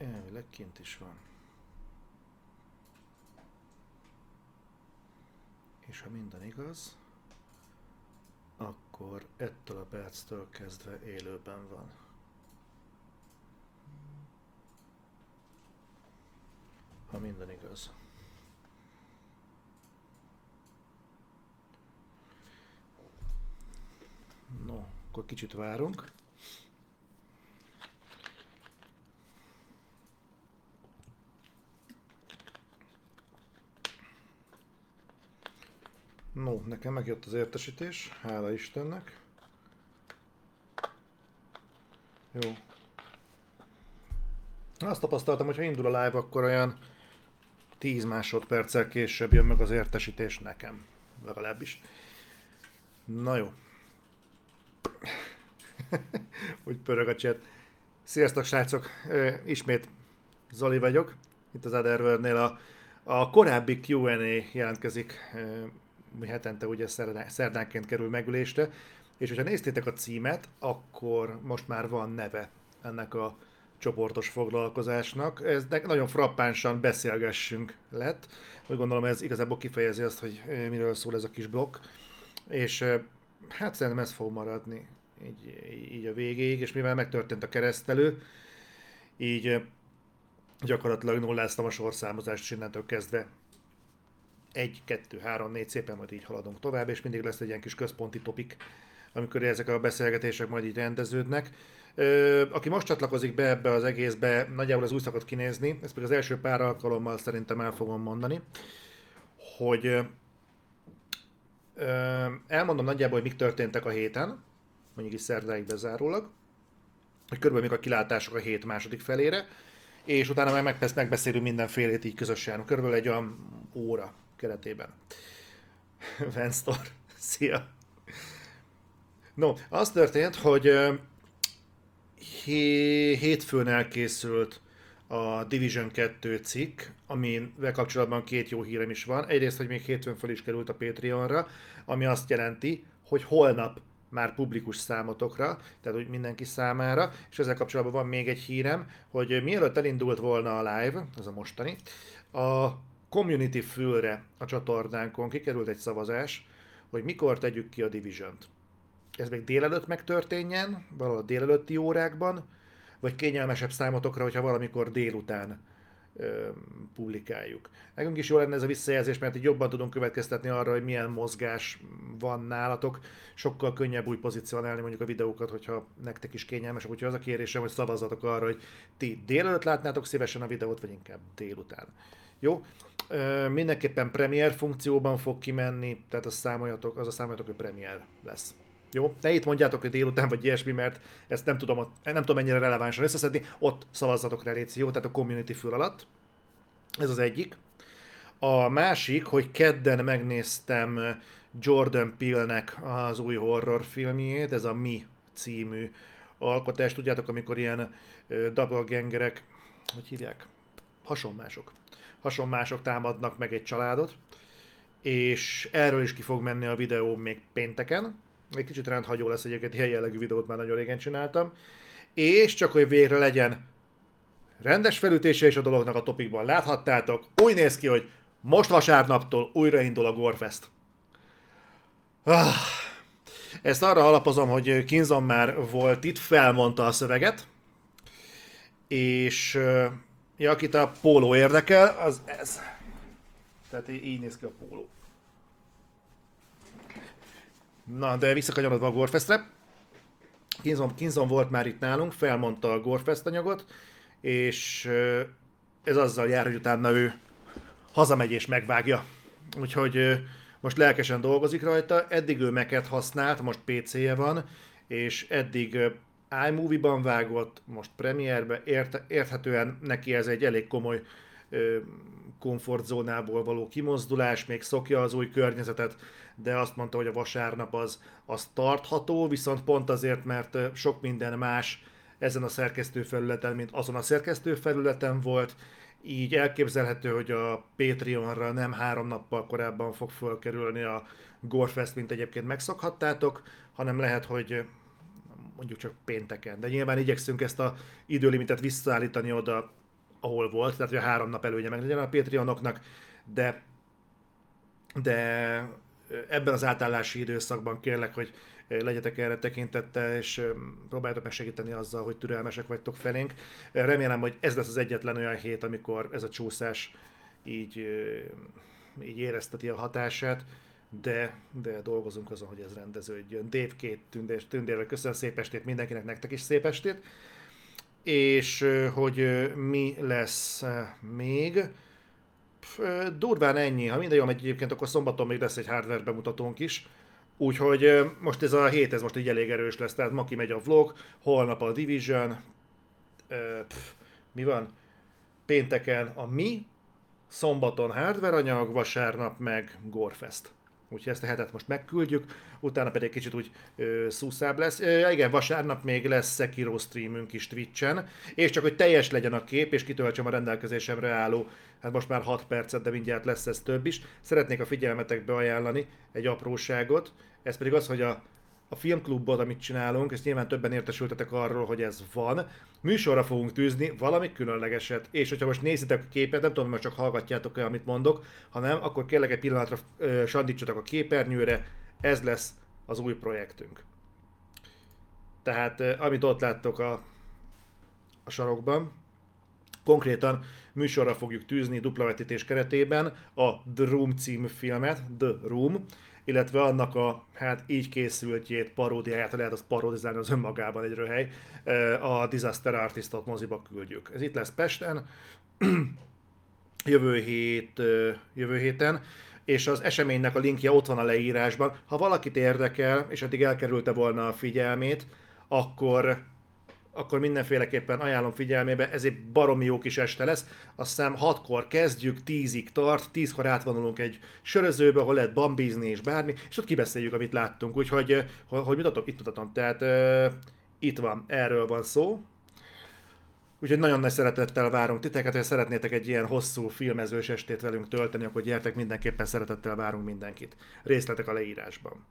Elvileg kint is van. És ha minden igaz, akkor ettől a perctől kezdve élőben van. Ha minden igaz. No, akkor kicsit várunk. No, nekem megjött az értesítés, hála Istennek. Jó. Azt tapasztaltam, hogy ha indul a live, akkor olyan 10 másodperccel később jön meg az értesítés nekem. Legalábbis. Na jó. Úgy pörög a chat. Sziasztok srácok! Ismét Zoli vagyok. Itt az Otherworld-nél a, a korábbi Q&A jelentkezik mi hetente ugye szerdánként kerül megülésre, és hogyha néztétek a címet, akkor most már van neve ennek a csoportos foglalkozásnak. Ez nagyon frappánsan beszélgessünk lett. Úgy gondolom ez igazából kifejezi azt, hogy miről szól ez a kis blokk. És hát szerintem ez fog maradni így, így a végéig, és mivel megtörtént a keresztelő, így gyakorlatilag nulláztam a sorszámozást, és innentől kezdve egy, kettő, három, négy szépen majd így haladunk tovább, és mindig lesz egy ilyen kis központi topik, amikor ezek a beszélgetések majd így rendeződnek. Aki most csatlakozik be ebbe az egészbe, nagyjából az új szakot kinézni, ezt pedig az első pár alkalommal szerintem el fogom mondani, hogy elmondom nagyjából, hogy mik történtek a héten, mondjuk is szerdáig bezárólag, hogy körülbelül mik a kilátások a hét második felére, és utána meg megbeszélünk mindenfélét így közösen, körülbelül egy olyan óra keretében. Venstor, szia! No, az történt, hogy hétfőn elkészült a Division 2 cikk, amivel kapcsolatban két jó hírem is van. Egyrészt, hogy még hétfőn fel is került a Patreonra, ami azt jelenti, hogy holnap már publikus számotokra, tehát hogy mindenki számára, és ezzel kapcsolatban van még egy hírem, hogy mielőtt elindult volna a live, ez a mostani, a community fülre a csatornánkon kikerült egy szavazás, hogy mikor tegyük ki a Division-t. Ez még délelőtt megtörténjen, valahol a délelőtti órákban, vagy kényelmesebb számotokra, hogyha valamikor délután ö, publikáljuk. Nekünk is jó lenne ez a visszajelzés, mert így jobban tudunk következtetni arra, hogy milyen mozgás van nálatok. Sokkal könnyebb úgy pozícionálni mondjuk a videókat, hogyha nektek is kényelmes. Úgyhogy az a kérésem, hogy szavazzatok arra, hogy ti délelőtt látnátok szívesen a videót, vagy inkább délután. Jó? Mindenképpen Premiere funkcióban fog kimenni, tehát azt számoljatok, az a számoljatok, hogy Premiere lesz. Jó? Ne itt mondjátok, hogy délután vagy ilyesmi, mert ezt nem tudom, nem tudom mennyire relevánsan összeszedni, ott szavazzatok rá, légy, jó? Tehát a community fül alatt. Ez az egyik. A másik, hogy kedden megnéztem Jordan Peele-nek az új horror filmjét, ez a Mi című alkotás. Tudjátok, amikor ilyen doppelgangerek, hogy hívják? Hasonmások hasonmások támadnak meg egy családot, és erről is ki fog menni a videó még pénteken. Egy kicsit rendhagyó lesz egyébként, ilyen jellegű videót már nagyon régen csináltam. És csak hogy végre legyen rendes felütése is a dolognak a topikban láthattátok, úgy néz ki, hogy most vasárnaptól újraindul a Gorefest. Ah, ezt arra alapozom, hogy Kinzon már volt itt, felmondta a szöveget, és Ja, akit a póló érdekel, az ez. Tehát így néz ki a póló. Na, de visszakanyarodva a Gorefestre. Kinzon, Kinzon volt már itt nálunk, felmondta a Gorefest anyagot, és ez azzal jár, hogy utána ő hazamegy és megvágja. Úgyhogy most lelkesen dolgozik rajta, eddig ő meket használt, most PC-je van, és eddig iMovie-ban vágott, most Premiere-be, ért, érthetően neki ez egy elég komoly ö, komfortzónából való kimozdulás, még szokja az új környezetet, de azt mondta, hogy a vasárnap az, az tartható, viszont pont azért, mert sok minden más ezen a szerkesztőfelületen, mint azon a szerkesztőfelületen volt, így elképzelhető, hogy a Patreonra nem három nappal korábban fog fölkerülni a Gorefest, mint egyébként megszokhattátok, hanem lehet, hogy mondjuk csak pénteken. De nyilván igyekszünk ezt a időlimitet visszaállítani oda ahol volt, tehát hogy a három nap előnye meg legyen a Patreonoknak, de, de ebben az átállási időszakban kérlek, hogy legyetek erre tekintettel, és próbáljátok meg segíteni azzal, hogy türelmesek vagytok felénk. Remélem, hogy ez lesz az egyetlen olyan hét, amikor ez a csúszás így, így érezteti a hatását, de, de dolgozunk azon, hogy ez rendeződjön. Dave két tündér, tündérre köszönöm szép estét mindenkinek, nektek is szép estét. És hogy mi lesz még, durván ennyi. Ha minden jól megy egyébként, akkor szombaton még lesz egy hardware bemutatónk is. Úgyhogy most ez a hét, ez most így elég erős lesz, tehát ma kimegy a vlog, holnap a Division, pff, mi van? Pénteken a mi, szombaton hardware anyag, vasárnap meg Gorefest. Úgyhogy ezt a hetet most megküldjük, utána pedig kicsit úgy ö, szúszább lesz. Ö, igen, vasárnap még lesz Sekiro streamünk is Twitch-en, és csak hogy teljes legyen a kép, és kitöltsem a rendelkezésemre álló, hát most már 6 percet, de mindjárt lesz ez több is. Szeretnék a figyelmetekbe ajánlani egy apróságot, ez pedig az, hogy a, a filmklubot, amit csinálunk, és nyilván többen értesültetek arról, hogy ez van. Műsorra fogunk tűzni valami különlegeset, és hogyha most nézitek a képet, nem tudom, hogy csak hallgatjátok el, amit mondok, hanem akkor kérlek egy pillanatra ö, sandítsatok a képernyőre, ez lesz az új projektünk. Tehát ö, amit ott láttok a, a sarokban, konkrétan műsorra fogjuk tűzni dupla vetítés keretében a The Room című filmet, The Room, illetve annak a hát így készültjét, paródiáját, lehet azt parodizálni az önmagában egy röhely, a Disaster Artistot moziba küldjük. Ez itt lesz Pesten, jövő, hét, jövő héten, és az eseménynek a linkje ott van a leírásban. Ha valakit érdekel, és eddig elkerülte volna a figyelmét, akkor akkor mindenféleképpen ajánlom figyelmébe, ez egy baromi jó kis este lesz. Azt hiszem 6-kor kezdjük, 10-ig tart, 10-kor átvonulunk egy sörözőbe, ahol lehet bambizni és bármi, és ott kibeszéljük, amit láttunk. Úgyhogy, hogy, hogy mutatom? Itt mutatom. Tehát uh, itt van, erről van szó. Úgyhogy nagyon nagy szeretettel várunk titeket, ha szeretnétek egy ilyen hosszú filmezős estét velünk tölteni, akkor gyertek, mindenképpen szeretettel várunk mindenkit. Részletek a leírásban.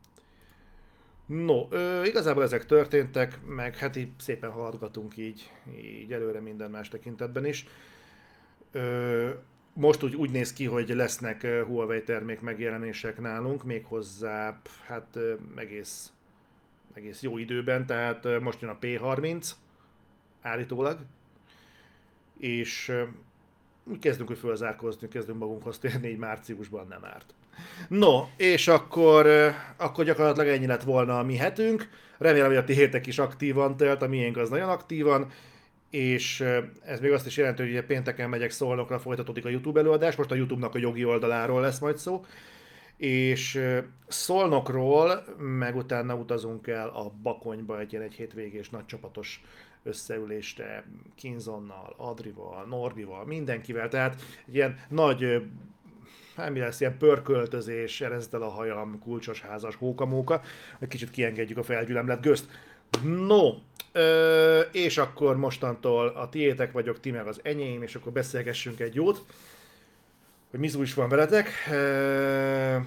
No, ö, igazából ezek történtek, meg hát így szépen haladgatunk így, így előre minden más tekintetben is. Ö, most úgy, úgy néz ki, hogy lesznek Huawei termék megjelenések nálunk, méghozzá hát egész, egész jó időben, tehát most jön a P30 állítólag, és úgy kezdünk, hogy fölzárkózni, kezdünk magunkhoz térni, így márciusban nem árt. No, és akkor, akkor gyakorlatilag ennyi lett volna a mi hetünk. Remélem, hogy a ti hétek is aktívan telt, a miénk az nagyon aktívan. És ez még azt is jelenti, hogy pénteken megyek Szolnokra, folytatódik a YouTube előadás. Most a YouTube-nak a jogi oldaláról lesz majd szó. És Szolnokról, meg utána utazunk el a Bakonyba egy ilyen egy hétvégés nagy csapatos összeülésre Kinzonnal, Adrival, Norbival, mindenkivel. Tehát ilyen nagy hát mi lesz, ilyen pörköltözés, erezzel a hajam, kulcsos házas hókamóka, egy kicsit kiengedjük a felgyülemlet gözt. No, ö, és akkor mostantól a tiétek vagyok, ti meg az enyém, és akkor beszélgessünk egy jót, hogy mi is van veletek. Ö,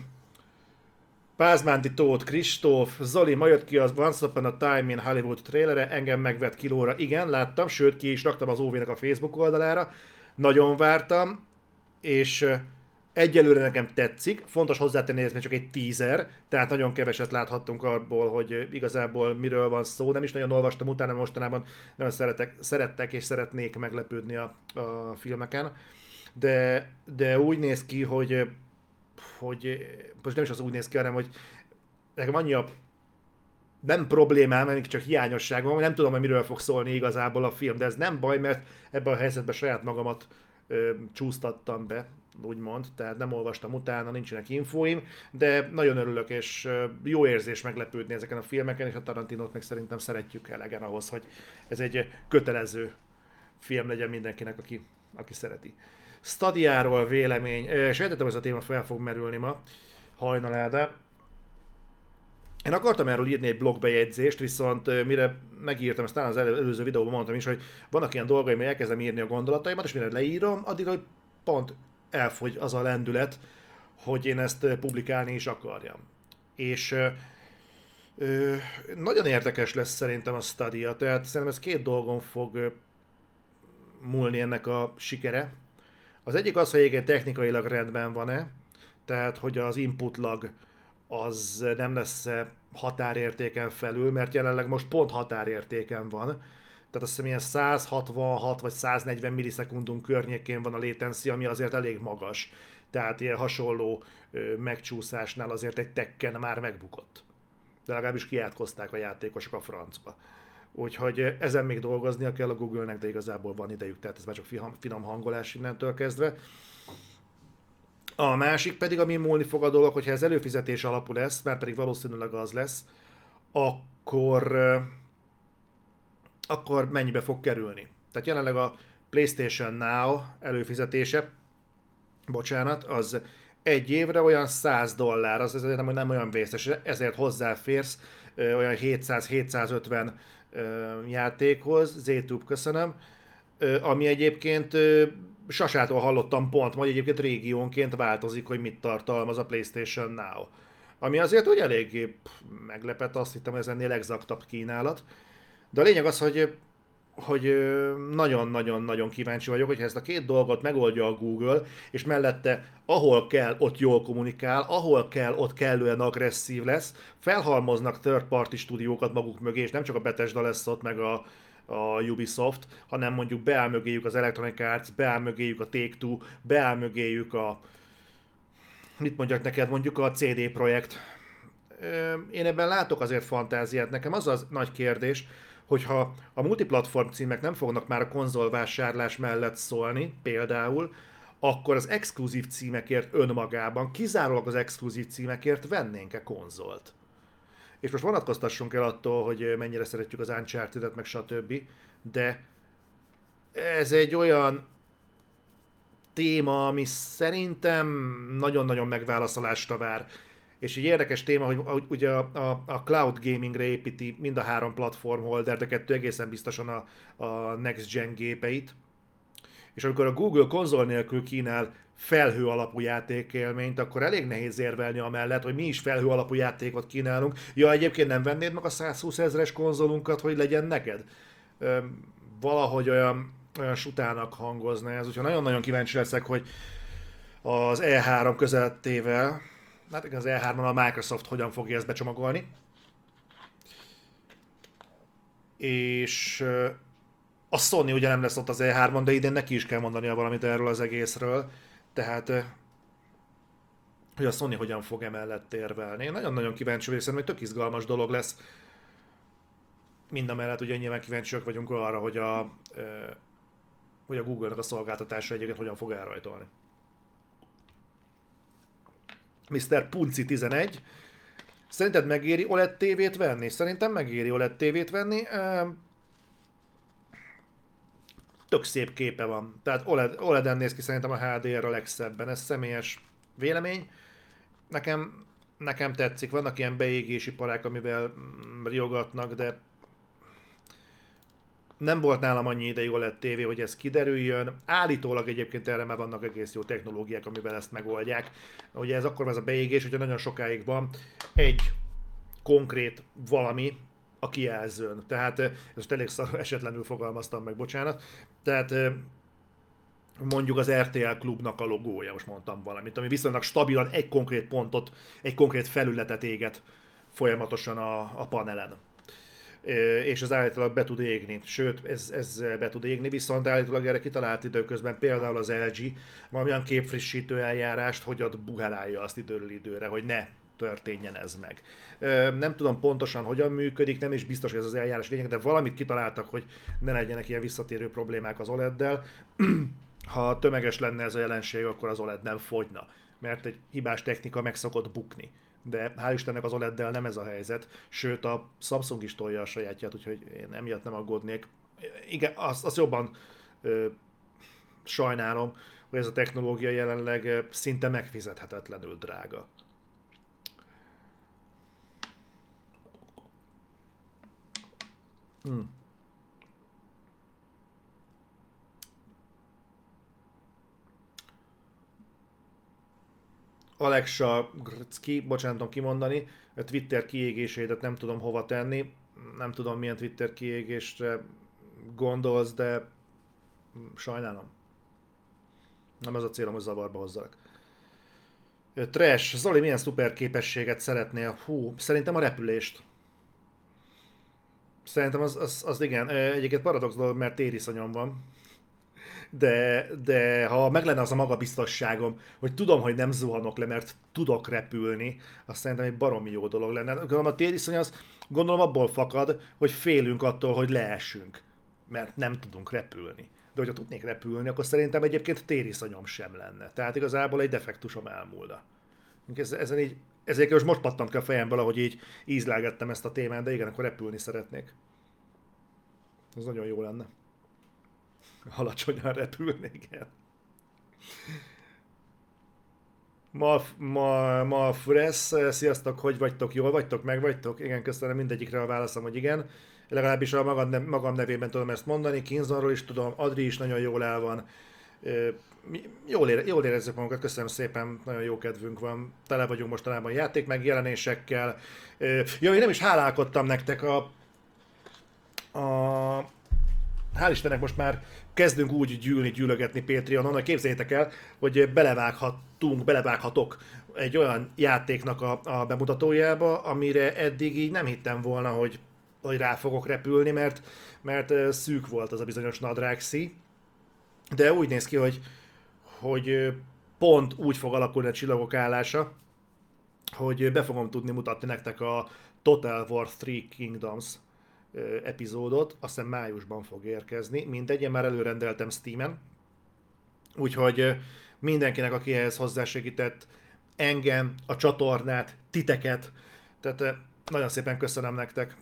Pázmánti Tóth Kristóf, Zoli, ma jött ki az Once Upon a Time in Hollywood trailere, engem megvett kilóra, igen, láttam, sőt ki is raktam az óvének a Facebook oldalára, nagyon vártam, és Egyelőre nekem tetszik, fontos hozzátenni, ez csak egy teaser, tehát nagyon keveset láthattunk abból, hogy igazából miről van szó. Nem is nagyon olvastam utána, mostanában nagyon szeretek, szerettek és szeretnék meglepődni a, a filmeken. De, de úgy néz ki, hogy, hogy most nem is az úgy néz ki, hanem hogy nekem annyi a nem problémám, hanem csak hiányosságom, nem tudom, hogy miről fog szólni igazából a film, de ez nem baj, mert ebben a helyzetben saját magamat ö, csúsztattam be, úgymond, tehát nem olvastam utána, nincsenek infóim, de nagyon örülök, és jó érzés meglepődni ezeken a filmeken, és a Tarantinót meg szerintem szeretjük elegen ahhoz, hogy ez egy kötelező film legyen mindenkinek, aki, aki szereti. Stadiáról vélemény, sejtettem, ez a téma fel fog merülni ma hajnaláda. Én akartam erről írni egy blogbejegyzést, viszont mire megírtam, ezt talán az előző videóban mondtam is, hogy vannak ilyen dolgaim, hogy elkezdem írni a gondolataimat, és mire leírom, addig, hogy pont elfogy az a lendület, hogy én ezt publikálni is akarjam. És ö, nagyon érdekes lesz szerintem a stadia, tehát szerintem ez két dolgon fog múlni ennek a sikere. Az egyik az, hogy egyébként technikailag rendben van-e, tehát hogy az input lag az nem lesz határértéken felül, mert jelenleg most pont határértéken van. Tehát azt hiszem ilyen 166 vagy 140 millisekundum környékén van a latency, ami azért elég magas. Tehát ilyen hasonló megcsúszásnál azért egy tekken már megbukott. De legalábbis kiátkozták a játékosok a francba. Úgyhogy ezen még dolgoznia kell a Google-nek, de igazából van idejük, tehát ez már csak finom hangolás innentől kezdve. A másik pedig, ami múlni fog a dolog, hogyha ez előfizetés alapú lesz, mert pedig valószínűleg az lesz, akkor, akkor mennyibe fog kerülni. Tehát jelenleg a PlayStation Now előfizetése, bocsánat, az egy évre olyan 100 dollár, az ezért nem, nem olyan vészes, ezért hozzáférsz olyan 700-750 játékhoz, ZTube köszönöm, ami egyébként Sasától hallottam pont, majd egyébként régiónként változik, hogy mit tartalmaz a PlayStation Now. Ami azért úgy eléggé meglepett, azt hittem, hogy ez ennél exaktabb kínálat. De a lényeg az, hogy hogy nagyon-nagyon-nagyon kíváncsi vagyok, hogy ezt a két dolgot megoldja a Google, és mellette ahol kell, ott jól kommunikál, ahol kell, ott kellően agresszív lesz, felhalmoznak third party stúdiókat maguk mögé, és nem csak a Bethesda lesz ott, meg a, a Ubisoft, hanem mondjuk beáll mögéjük az Electronic Arts, beáll mögéjük a Take-Two, beáll mögéjük a mit mondjak neked, mondjuk a CD Projekt. Én ebben látok azért fantáziát. Nekem az az nagy kérdés, hogyha a multiplatform címek nem fognak már a konzolvásárlás mellett szólni, például, akkor az exkluzív címekért önmagában, kizárólag az exkluzív címekért vennénk-e konzolt? És most vonatkoztassunk el attól, hogy mennyire szeretjük az Uncharted-et, meg stb. De ez egy olyan téma, ami szerintem nagyon-nagyon megválaszolásra vár. És egy érdekes téma, hogy ugye a, a, a cloud gamingre építi mind a három platform holder, de kettő egészen biztosan a, a next gen gépeit. És amikor a Google konzol nélkül kínál felhő alapú játékélményt, akkor elég nehéz érvelni amellett, hogy mi is felhő alapú játékot kínálunk. Ja, egyébként nem vennéd meg a 120 ezeres konzolunkat, hogy legyen neked? valahogy olyan, olyan sutának hangozna ez, úgyhogy nagyon-nagyon kíváncsi leszek, hogy az E3 közeltével, hát az E3-on a Microsoft hogyan fogja ezt becsomagolni. És a Sony ugye nem lesz ott az E3-on, de idén neki is kell mondania valamit erről az egészről. Tehát hogy a Sony hogyan fog emellett érvelni. Én nagyon-nagyon kíváncsi vagyok, szerintem egy tök izgalmas dolog lesz. Mind a mellett ugye nyilván kíváncsiak vagyunk arra, hogy a, hogy a Google-nak a szolgáltatása egyébként hogyan fog elrajtolni. Mr. Punci 11. Szerinted megéri OLED tévét venni? Szerintem megéri OLED tévét venni tök szép képe van. Tehát OLED, OLED-en néz ki szerintem a HDR a legszebben. Ez személyes vélemény. Nekem, nekem tetszik. Vannak ilyen beégési parák, amivel mm, riogatnak, de nem volt nálam annyi ideig OLED TV, hogy ez kiderüljön. Állítólag egyébként erre már vannak egész jó technológiák, amivel ezt megoldják. Ugye ez akkor ez a beégés, hogyha nagyon sokáig van egy konkrét valami, a kijelzőn. Tehát ezt elég szar esetlenül fogalmaztam meg, bocsánat. Tehát mondjuk az RTL klubnak a logója, most mondtam valamit, ami viszonylag stabilan egy konkrét pontot, egy konkrét felületet éget folyamatosan a, a panelen. És ez állítólag be tud égni, sőt, ez, ez be tud égni, viszont állítólag erre kitalált időközben például az LG valamilyen képfrissítő eljárást, hogy ott buherálja azt időről időre, hogy ne történjen ez meg. Nem tudom pontosan hogyan működik, nem is biztos, hogy ez az eljárás lényeg, de valamit kitaláltak, hogy ne legyenek ilyen visszatérő problémák az OLED-del. Ha tömeges lenne ez a jelenség, akkor az OLED nem fogyna, mert egy hibás technika meg szokott bukni. De hál' Istennek az OLED-del nem ez a helyzet, sőt a Samsung is tolja a sajátját, úgyhogy én emiatt nem aggódnék. Igen, azt, azt jobban ö, sajnálom, hogy ez a technológia jelenleg szinte megfizethetetlenül drága. Hmm. Alexa Grcki, bocsánat, tudom kimondani, a Twitter kiégését nem tudom hova tenni, nem tudom milyen Twitter kiégésre gondolsz, de Sajnálom. Nem ez a célom, hogy zavarba hozzalak. Trash, Zoli milyen szuper képességet szeretnél? Hú, szerintem a repülést. Szerintem az, az, az igen, egyébként paradox dolog, mert tériszonyom van. De, de ha meg lenne az a magabiztosságom, hogy tudom, hogy nem zuhanok le, mert tudok repülni, azt szerintem egy baromi jó dolog lenne. Gondolom a tériszony az gondolom abból fakad, hogy félünk attól, hogy leesünk, mert nem tudunk repülni. De hogyha tudnék repülni, akkor szerintem egyébként tériszonyom sem lenne. Tehát igazából egy defektusom elmúlna. Ez, ezen így ezért most most pattant ki a fejemből, ahogy így ízlelgettem ezt a témát, de igen, akkor repülni szeretnék. Ez nagyon jó lenne. Alacsonyan repülni, igen. Ma, ma, ma Fures, sziasztok, hogy vagytok, jól vagytok, meg vagytok? Igen, köszönöm mindegyikre a válaszom, hogy igen. Legalábbis a magam, magam nevében tudom ezt mondani, Kinzonról is tudom, Adri is nagyon jól el van jól, ére, jól érezzük magunkat, köszönöm szépen, nagyon jó kedvünk van, tele vagyunk mostanában játék megjelenésekkel. Ja, én nem is hálálkodtam nektek a, a hál' Istennek most már kezdünk úgy gyűlni, gyűlögetni Patreonon, hogy képzeljétek el, hogy belevághatunk, belevághatok egy olyan játéknak a, a bemutatójába, amire eddig így nem hittem volna, hogy, hogy rá fogok repülni, mert, mert szűk volt az a bizonyos nadrágszi. De úgy néz ki, hogy, hogy pont úgy fog alakulni a csillagok állása, hogy be fogom tudni mutatni nektek a Total War 3 Kingdoms epizódot, azt hiszem májusban fog érkezni, mindegy, én már előrendeltem Steam-en, úgyhogy mindenkinek, aki ehhez hozzásegített, engem, a csatornát, titeket, tehát nagyon szépen köszönöm nektek,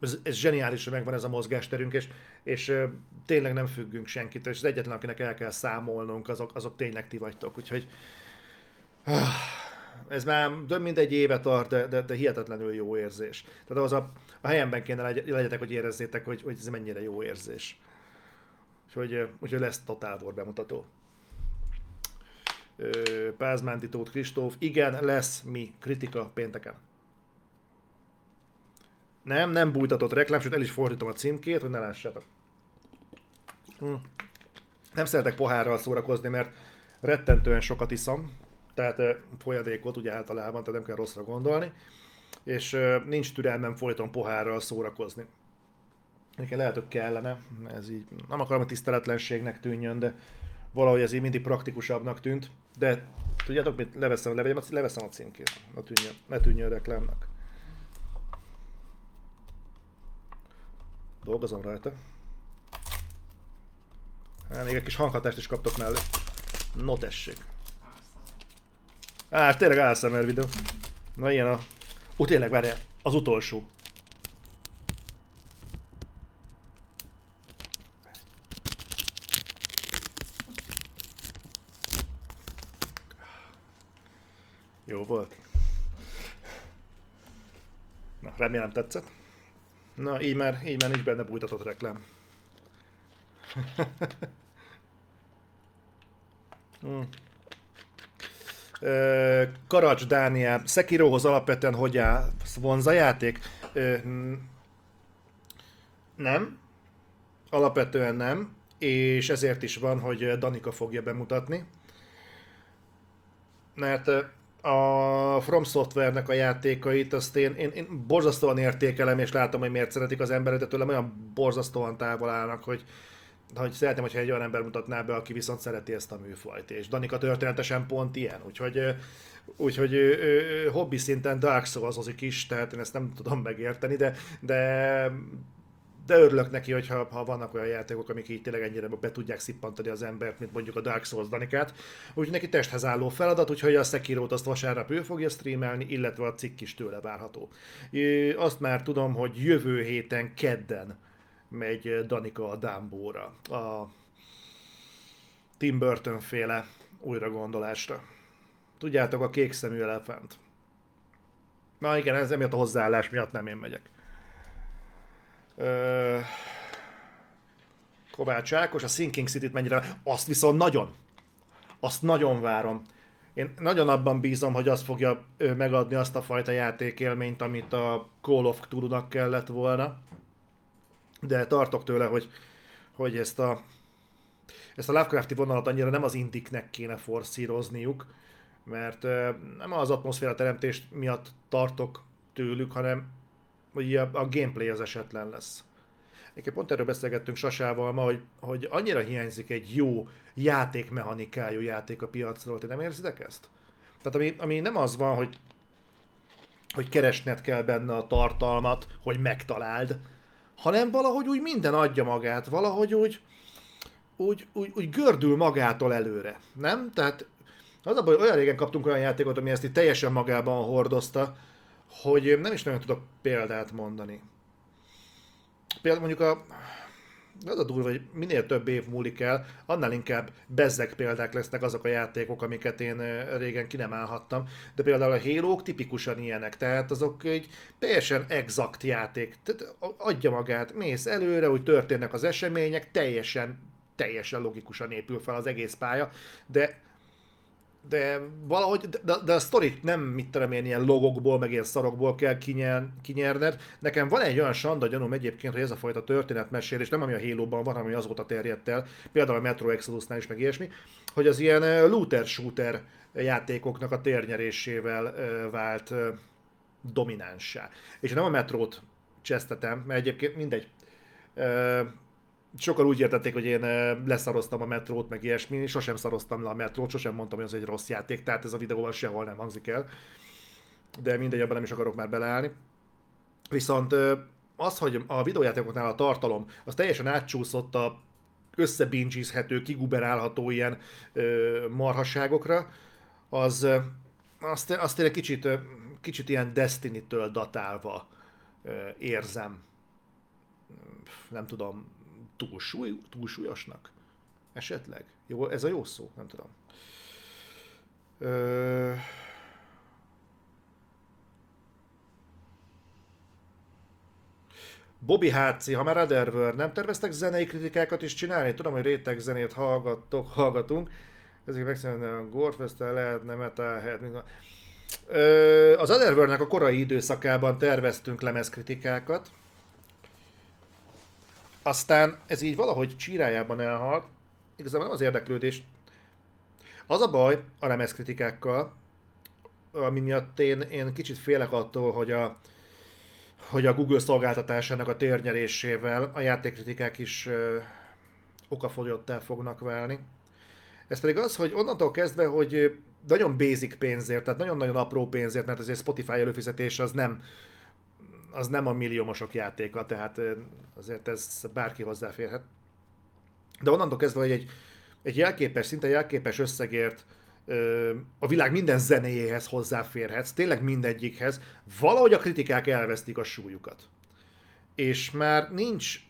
ez, ez zseniális, hogy megvan ez a mozgásterünk, és, és tényleg nem függünk senkitől, és az egyetlen, akinek el kell számolnunk, azok, azok tényleg ti vagytok, úgyhogy ah, ez már több mint egy éve tart, de, de, de hihetetlenül jó érzés. Tehát az a, a helyemben kéne legyetek, hogy érezzétek, hogy, hogy ez mennyire jó érzés. Úgyhogy, úgyhogy lesz Total bemutató. Pázmánti Tóth Kristóf, igen, lesz mi kritika pénteken. Nem, nem bújtatott reklám, sőt el is fordítom a címkét, hogy ne lássátok. Hm. Nem szeretek pohárral szórakozni, mert rettentően sokat iszom, tehát folyadékot ugye általában, tehát nem kell rosszra gondolni, és nincs türelmem folyton pohárral szórakozni. Nekem lehet, hogy kellene, ez így nem akarom, hogy tiszteletlenségnek tűnjön, de valahogy ez így mindig praktikusabbnak tűnt, de tudjátok mit, leveszem, leveszem, leveszem a címkét, ne tűnjön, ne tűnjön reklámnak. Dolgozom rajta. Még egy kis hanghatást is kaptok mellé. No tessék. Á, tényleg ASMR videó. Na ilyen a... Ó, tényleg, várjál, az utolsó. Jó volt. Na, remélem tetszett. Na, így már, így már nincs benne bújtatott reklám. hmm. Karacs Dániel, Sekirohoz alapvetően hogy áll? Vonza játék? Nem. Alapvetően nem. És ezért is van, hogy Danika fogja bemutatni. Mert a From Software-nek a játékait, azt én, én, én borzasztóan értékelem, és látom, hogy miért szeretik az emberek, de tőlem olyan borzasztóan távol állnak, hogy, hogy szeretném, hogyha egy olyan ember mutatná be, aki viszont szereti ezt a műfajt. És Danika történetesen pont ilyen, úgyhogy, úgyhogy ő, ő, hobbi szinten Dark souls is, tehát én ezt nem tudom megérteni, de, de de örülök neki, hogyha ha vannak olyan játékok, amik így tényleg ennyire be tudják szippantani az embert, mint mondjuk a Dark Souls Danikát. Úgyhogy neki testhez álló feladat, úgyhogy a Sekiro-t azt vasárnap ő fogja streamelni, illetve a cikk is tőle várható. Azt már tudom, hogy jövő héten kedden megy Danika a Dumbóra, a Tim Burton féle újra gondolásra. Tudjátok, a kék szemű elefánt. Na igen, ez emiatt a hozzáállás miatt nem én megyek. Ö... Kovács Ákos, a Sinking City-t mennyire... Azt viszont nagyon. Azt nagyon várom. Én nagyon abban bízom, hogy azt fogja megadni azt a fajta játékélményt, amit a Call of Cthulhu-nak kellett volna. De tartok tőle, hogy, hogy ezt a, ezt a Lovecrafti vonalat annyira nem az indiknek kéne forszírozniuk, mert nem az atmoszféra teremtést miatt tartok tőlük, hanem hogy a, a gameplay az esetlen lesz. Egyébként pont erről beszélgettünk Sasával ma, hogy, hogy annyira hiányzik egy jó játékmechanikájú játék a piacról, ti nem érzitek ezt? Tehát ami, ami nem az van, hogy, hogy keresned kell benne a tartalmat, hogy megtaláld, hanem valahogy úgy minden adja magát, valahogy úgy, úgy, úgy, úgy gördül magától előre, nem? Tehát az a baj, olyan régen kaptunk olyan játékot, ami ezt itt teljesen magában hordozta, hogy nem is nagyon tudok példát mondani. Például mondjuk a, az a durva, hogy minél több év múlik el, annál inkább bezzek példák lesznek azok a játékok, amiket én régen ki nem állhattam. De például a halo tipikusan ilyenek, tehát azok egy teljesen exakt játék. Tehát adja magát, mész előre, hogy történnek az események, teljesen, teljesen logikusan épül fel az egész pálya, de de valahogy, de, de a sztorit nem, mit tudom én, ilyen logokból, meg ilyen szarokból kell kinyer, kinyerned. Nekem van egy olyan sanda gyanúm egyébként, hogy ez a fajta történetmesélés, nem ami a Halo-ban van, hanem ami azóta terjedt el, például a Metro Exodus-nál is, meg ilyesmi, hogy az ilyen looter-shooter játékoknak a térnyerésével vált dominánssá. És nem a metrót csesztetem, mert egyébként mindegy sokan úgy értették, hogy én leszaroztam a metrót, meg ilyesmi, sosem szaroztam le a metrót, sosem mondtam, hogy az egy rossz játék, tehát ez a videóval sehol nem hangzik el. De mindegy, abban nem is akarok már beleállni. Viszont az, hogy a videójátékoknál a tartalom, az teljesen átcsúszott a összebingizhető, kiguberálható ilyen ö, marhasságokra, az azt, azt én egy kicsit, kicsit ilyen Destiny-től datálva érzem. Nem tudom, túlsúly, túlsúlyosnak? Esetleg? Jó, ez a jó szó? Nem tudom. Ö... Bobby HC, ha már Otherworld, nem terveztek zenei kritikákat is csinálni? Tudom, hogy réteg zenét hallgattok, hallgatunk. Ezek megszerűen a gorefest lehetne metalhead. Az Otherworld-nek a korai időszakában terveztünk lemezkritikákat, aztán ez így valahogy csírájában elhalt, igazából nem az érdeklődés. Az a baj a lemezkritikákkal, ami miatt én, én kicsit félek attól, hogy a, hogy a Google szolgáltatásának a térnyerésével a játékkritikák is ö, okafogyottá fognak válni. Ez pedig az, hogy onnantól kezdve, hogy nagyon basic pénzért, tehát nagyon-nagyon apró pénzért, mert azért Spotify előfizetés az nem az nem a milliómosok játéka, tehát azért ez bárki hozzáférhet. De onnantól kezdve, hogy egy, egy jelképes, szinte jelképes összegért a világ minden zenéjéhez hozzáférhetsz, tényleg mindegyikhez, valahogy a kritikák elvesztik a súlyukat. És már nincs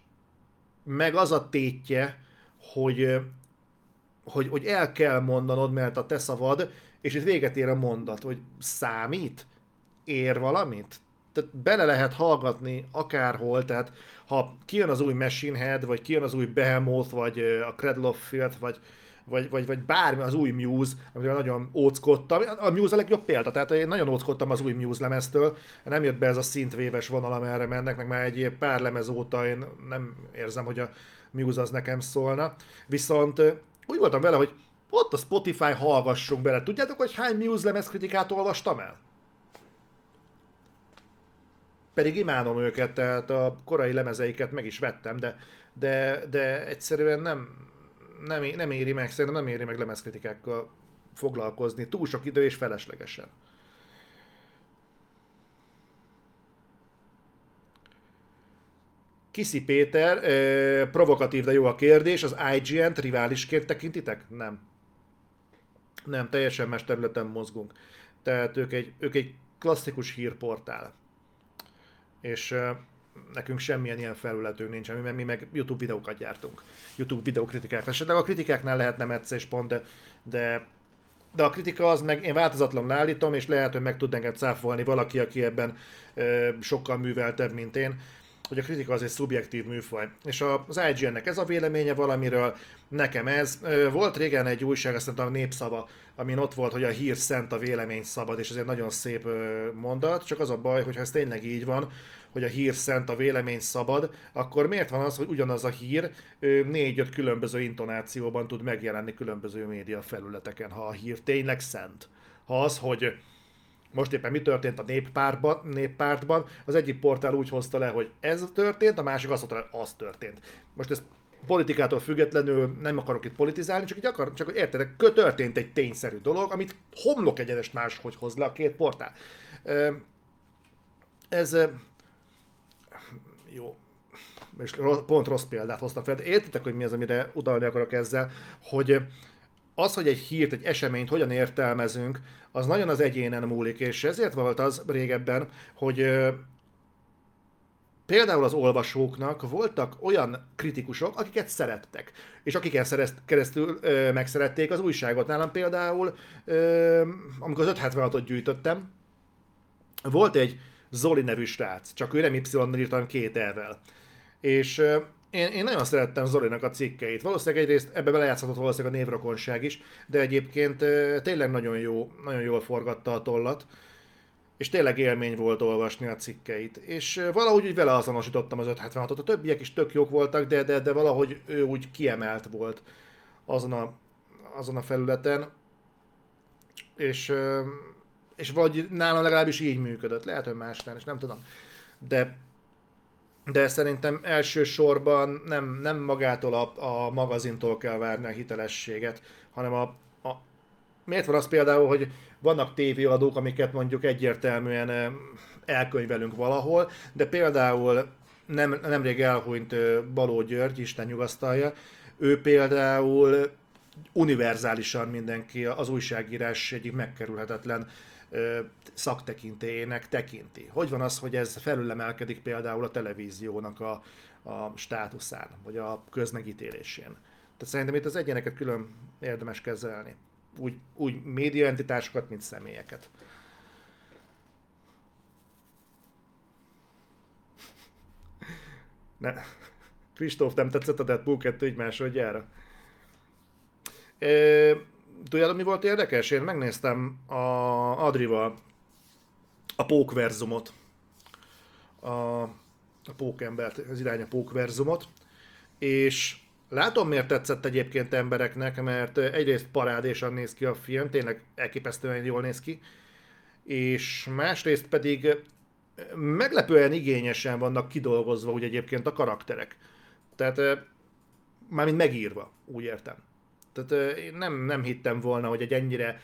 meg az a tétje, hogy, hogy, hogy el kell mondanod, mert a te szavad, és itt véget ér a mondat, hogy számít? Ér valamit? Tehát bele lehet hallgatni akárhol, tehát ha kijön az új Machine Head, vagy kijön az új Behemoth, vagy a Cradle of Filth, vagy, vagy, vagy, vagy bármi, az új Muse, amivel nagyon óckodtam. A Muse a legjobb példa, tehát én nagyon óckodtam az új Muse lemeztől, nem jött be ez a szintvéves vonal, amerre mennek, meg már egy pár lemez óta én nem érzem, hogy a Muse az nekem szólna. Viszont úgy voltam vele, hogy ott a Spotify hallgassunk bele. Tudjátok, hogy hány Muse lemez kritikát olvastam el? Pedig imádom őket, tehát a korai lemezeiket meg is vettem, de, de, de egyszerűen nem, nem, nem éri meg, szerintem nem éri meg lemezkritikákkal foglalkozni. Túl sok idő és feleslegesen. Kiszi Péter, eh, provokatív, de jó a kérdés, az IGN-t riválisként tekintitek? Nem. Nem, teljesen más területen mozgunk. Tehát ők egy, ők egy klasszikus hírportál és nekünk semmilyen ilyen felületünk nincs, mert mi meg YouTube videókat gyártunk. YouTube videokritikák. Esetleg a kritikáknál lehet nem egyszer pont, de, de, de a kritika az meg én változatlanul állítom, és lehet, hogy meg tud engem cáfolni valaki, aki ebben e, sokkal műveltebb, mint én, hogy a kritika az egy szubjektív műfaj. És az IGN-nek ez a véleménye valamiről, nekem ez. Volt régen egy újság, azt a Népszava, amin ott volt, hogy a hír szent, a vélemény szabad, és ez egy nagyon szép mondat, csak az a baj, hogy ha ez tényleg így van, hogy a hír szent, a vélemény szabad, akkor miért van az, hogy ugyanaz a hír négy-öt különböző intonációban tud megjelenni különböző média felületeken, ha a hír tényleg szent? Ha az, hogy most éppen mi történt a néppártban, néppártban, az egyik portál úgy hozta le, hogy ez történt, a másik azt mondta, hogy az történt. Most ez politikától függetlenül nem akarok itt politizálni, csak így akar, csak hogy értedek, történt egy tényszerű dolog, amit homlok egyenest máshogy hoz le a két portál. Ez jó, és pont rossz példát hoztam fel, de értitek, hogy mi az, amire utalni akarok ezzel, hogy az, hogy egy hírt, egy eseményt hogyan értelmezünk, az nagyon az egyénen múlik, és ezért volt az régebben, hogy például az olvasóknak voltak olyan kritikusok, akiket szerettek, és akiken keresztül ö, megszerették az újságot. Nálam például, ö, amikor az 576-ot gyűjtöttem, volt egy Zoli nevű srác, csak ő nem Y-nal írtam két elvel. És ö, én, én nagyon szerettem Zolinak a cikkeit. Valószínűleg egyrészt ebbe belejátszhatott valószínűleg a névrokonság is, de egyébként tényleg nagyon, jó, nagyon jól forgatta a tollat és tényleg élmény volt olvasni a cikkeit. És valahogy úgy vele azonosítottam az 576-ot. A többiek is tök jók voltak, de, de, de valahogy ő úgy kiemelt volt azon a, azon a felületen. És, és valahogy nálam legalábbis így működött. Lehet, hogy másnál, és nem tudom. De, de szerintem elsősorban nem, nem magától a, a magazintól kell várni a hitelességet, hanem a, a... Miért van az például, hogy vannak tévéadók, amiket mondjuk egyértelműen elkönyvelünk valahol, de például nem, nemrég elhunyt Baló György, Isten nyugasztalja, ő például univerzálisan mindenki az újságírás egyik megkerülhetetlen szaktekintélyének tekinti. Hogy van az, hogy ez felülemelkedik például a televíziónak a, a státuszán, vagy a közmegítélésén? Tehát szerintem itt az egyeneket külön érdemes kezelni úgy, úgy médiaentitásokat, mint személyeket. Ne. Kristóf, nem tetszett a Deadpool 2 így másodjára? E, tudjátok, mi volt érdekes? Én megnéztem a Adrival a pókverzumot. A, a pókembert, az irány a pókverzumot. És Látom, miért tetszett egyébként embereknek, mert egyrészt parádésan néz ki a film, tényleg elképesztően jól néz ki, és másrészt pedig meglepően igényesen vannak kidolgozva úgy egyébként a karakterek. Tehát mármint megírva, úgy értem. Tehát nem, nem hittem volna, hogy egy ennyire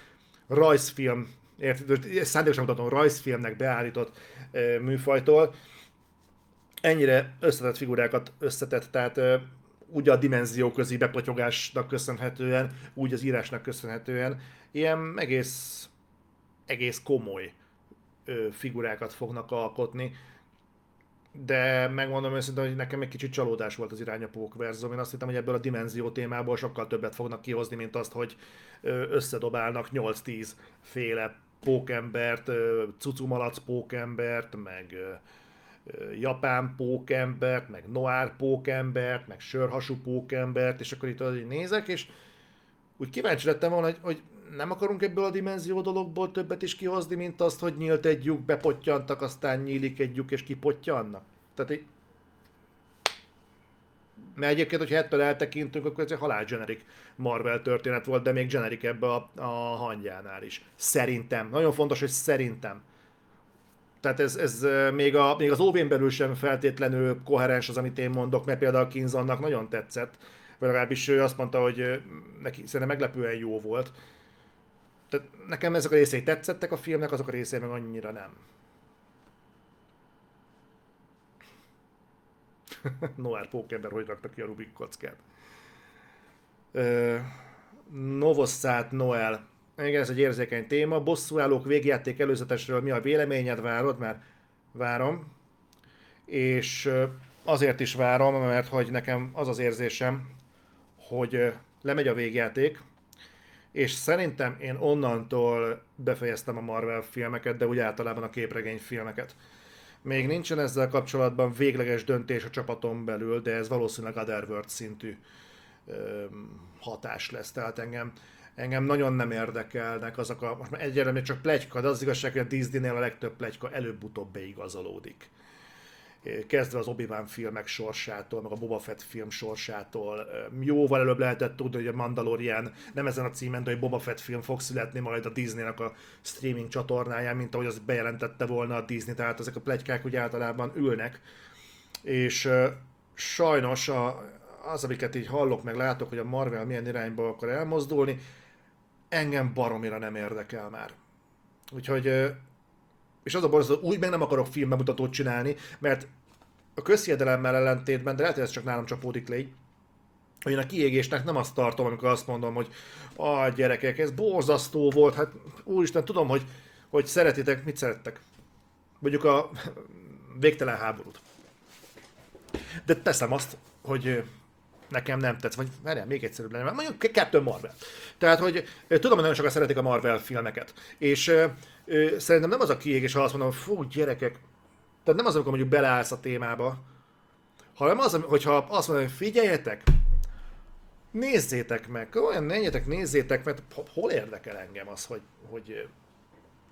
rajzfilm, érted, szándékosan mutatom, rajzfilmnek beállított műfajtól ennyire összetett figurákat összetett, tehát úgy a dimenzióközi bepotyogásnak köszönhetően, úgy az írásnak köszönhetően, ilyen egész, egész komoly figurákat fognak alkotni. De megmondom őszintén, hogy nekem egy kicsit csalódás volt az irány a verzum. Én azt hittem, hogy ebből a dimenzió témából sokkal többet fognak kihozni, mint azt, hogy összedobálnak 8-10 féle pókembert, cucumalac pókembert, meg japán pókembert, meg noir pókembert, meg sörhasú pókembert, és akkor itt így nézek, és úgy kíváncsi lettem volna, hogy, hogy nem akarunk ebből a dimenzió dologból többet is kihozni, mint azt, hogy nyílt egy lyuk, bepottyantak, aztán nyílik egy lyuk, és kipottyannak. Tehát egy... Mert egyébként, hogyha ettől eltekintünk, akkor ez egy halál generic Marvel történet volt, de még generic ebbe a, a hangyánál is. Szerintem. Nagyon fontos, hogy szerintem. Tehát ez, ez még, a, még az óvén belül sem feltétlenül koherens az, amit én mondok, mert például Kinzonnak nagyon tetszett, vagy legalábbis ő azt mondta, hogy neki szerintem meglepően jó volt. Tehát nekem ezek a részei tetszettek a filmnek, azok a részei meg annyira nem. Noir Pókember, hogy rakta ki a Rubik kockát. Novosszát Noel igen, ez egy érzékeny téma. Bosszúállók végjáték előzetesről mi a véleményed? Várod? Mert várom. És azért is várom, mert hogy nekem az az érzésem, hogy lemegy a végjáték, és szerintem én onnantól befejeztem a Marvel filmeket, de úgy általában a képregény filmeket. Még nincsen ezzel kapcsolatban végleges döntés a csapaton belül, de ez valószínűleg Otherworld szintű hatás lesz. Tehát engem engem nagyon nem érdekelnek azok a, most már egyelőre még csak plegyka, de az igazság, hogy a Disney-nél a legtöbb plegyka előbb-utóbb beigazolódik. Kezdve az obi filmek sorsától, meg a Boba Fett film sorsától. Jóval előbb lehetett tudni, hogy a Mandalorian nem ezen a címen, de hogy Boba Fett film fog születni majd a Disneynek a streaming csatornáján, mint ahogy az bejelentette volna a Disney, tehát ezek a plegykák úgy általában ülnek. És sajnos a, az, amiket így hallok, meg látok, hogy a Marvel milyen irányba akar elmozdulni, engem baromira nem érdekel már. Úgyhogy, és az a borzasztó, úgy meg nem akarok filmbemutatót csinálni, mert a közhiedelemmel ellentétben, de lehet, hogy ez csak nálam csapódik le hogy én a kiégésnek nem azt tartom, amikor azt mondom, hogy a gyerekek, ez borzasztó volt, hát úristen, tudom, hogy, hogy szeretitek, mit szerettek? Mondjuk a végtelen háborút. De teszem azt, hogy nekem nem tetsz, vagy várjál, még egyszerűbb lenne, mondjuk kettő Marvel. Tehát, hogy tudom, hogy nagyon sokan szeretik a Marvel filmeket, és ö, szerintem nem az a kiégés, ha azt mondom, fú, gyerekek, tehát nem az, amikor mondjuk beleállsz a témába, hanem az, hogyha azt mondom, hogy figyeljetek, nézzétek meg, olyan menjetek, nézzétek, mert hol érdekel engem az, hogy, hogy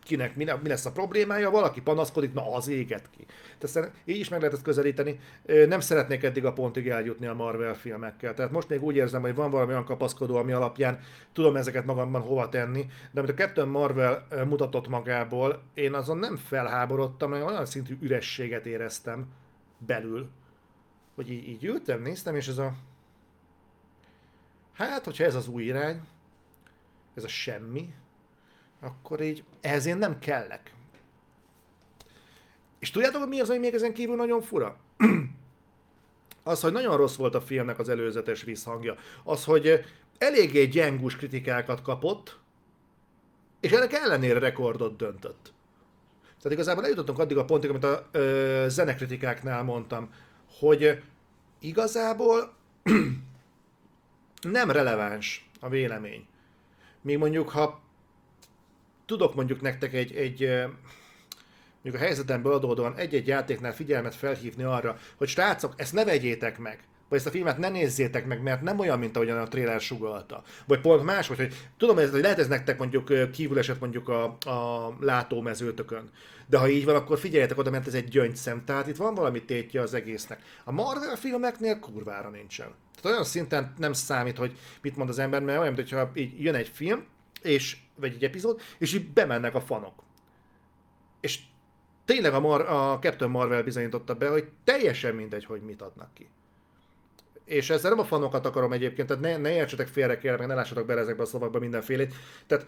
kinek mi, mi lesz a problémája, valaki panaszkodik, na az éget ki. Tehát így is meg lehet ezt közelíteni. Nem szeretnék eddig a pontig eljutni a Marvel filmekkel. Tehát most még úgy érzem, hogy van valami olyan kapaszkodó, ami alapján tudom ezeket magamban hova tenni, de amit a Captain Marvel mutatott magából, én azon nem felháborodtam, hanem olyan szintű ürességet éreztem belül, hogy így, így ültem, néztem, és ez a hát, hogyha ez az új irány, ez a semmi, akkor így ehhez én nem kellek. És tudjátok, hogy mi az, ami még ezen kívül nagyon fura? az, hogy nagyon rossz volt a filmnek az előzetes visszhangja. Az, hogy eléggé gyengus kritikákat kapott, és ennek ellenére rekordot döntött. Tehát igazából eljutottunk addig a pontig, amit a ö, zenekritikáknál mondtam, hogy igazából nem releváns a vélemény. Még mondjuk, ha tudok mondjuk nektek egy, egy mondjuk a helyzetemből adódóan egy-egy játéknál figyelmet felhívni arra, hogy srácok, ezt ne vegyétek meg, vagy ezt a filmet ne nézzétek meg, mert nem olyan, mint ahogyan a trailer sugalta. Vagy pont más, hogy, hogy tudom, hogy lehet ez nektek mondjuk kívül esett mondjuk a, a látómezőtökön. De ha így van, akkor figyeljetek oda, mert ez egy gyöngyszem. Tehát itt van valami tétje az egésznek. A Marvel filmeknél kurvára nincsen. Tehát olyan szinten nem számít, hogy mit mond az ember, mert olyan, mintha így jön egy film, és, vagy egy epizód, és így bemennek a fanok. És tényleg a, Mar- a Captain Marvel bizonyította be, hogy teljesen mindegy, hogy mit adnak ki. És ezzel nem a fanokat akarom egyébként, tehát ne, ne értsetek félre kérlek, meg ne lássatok bele ezekbe a szavakba mindenfélét. Tehát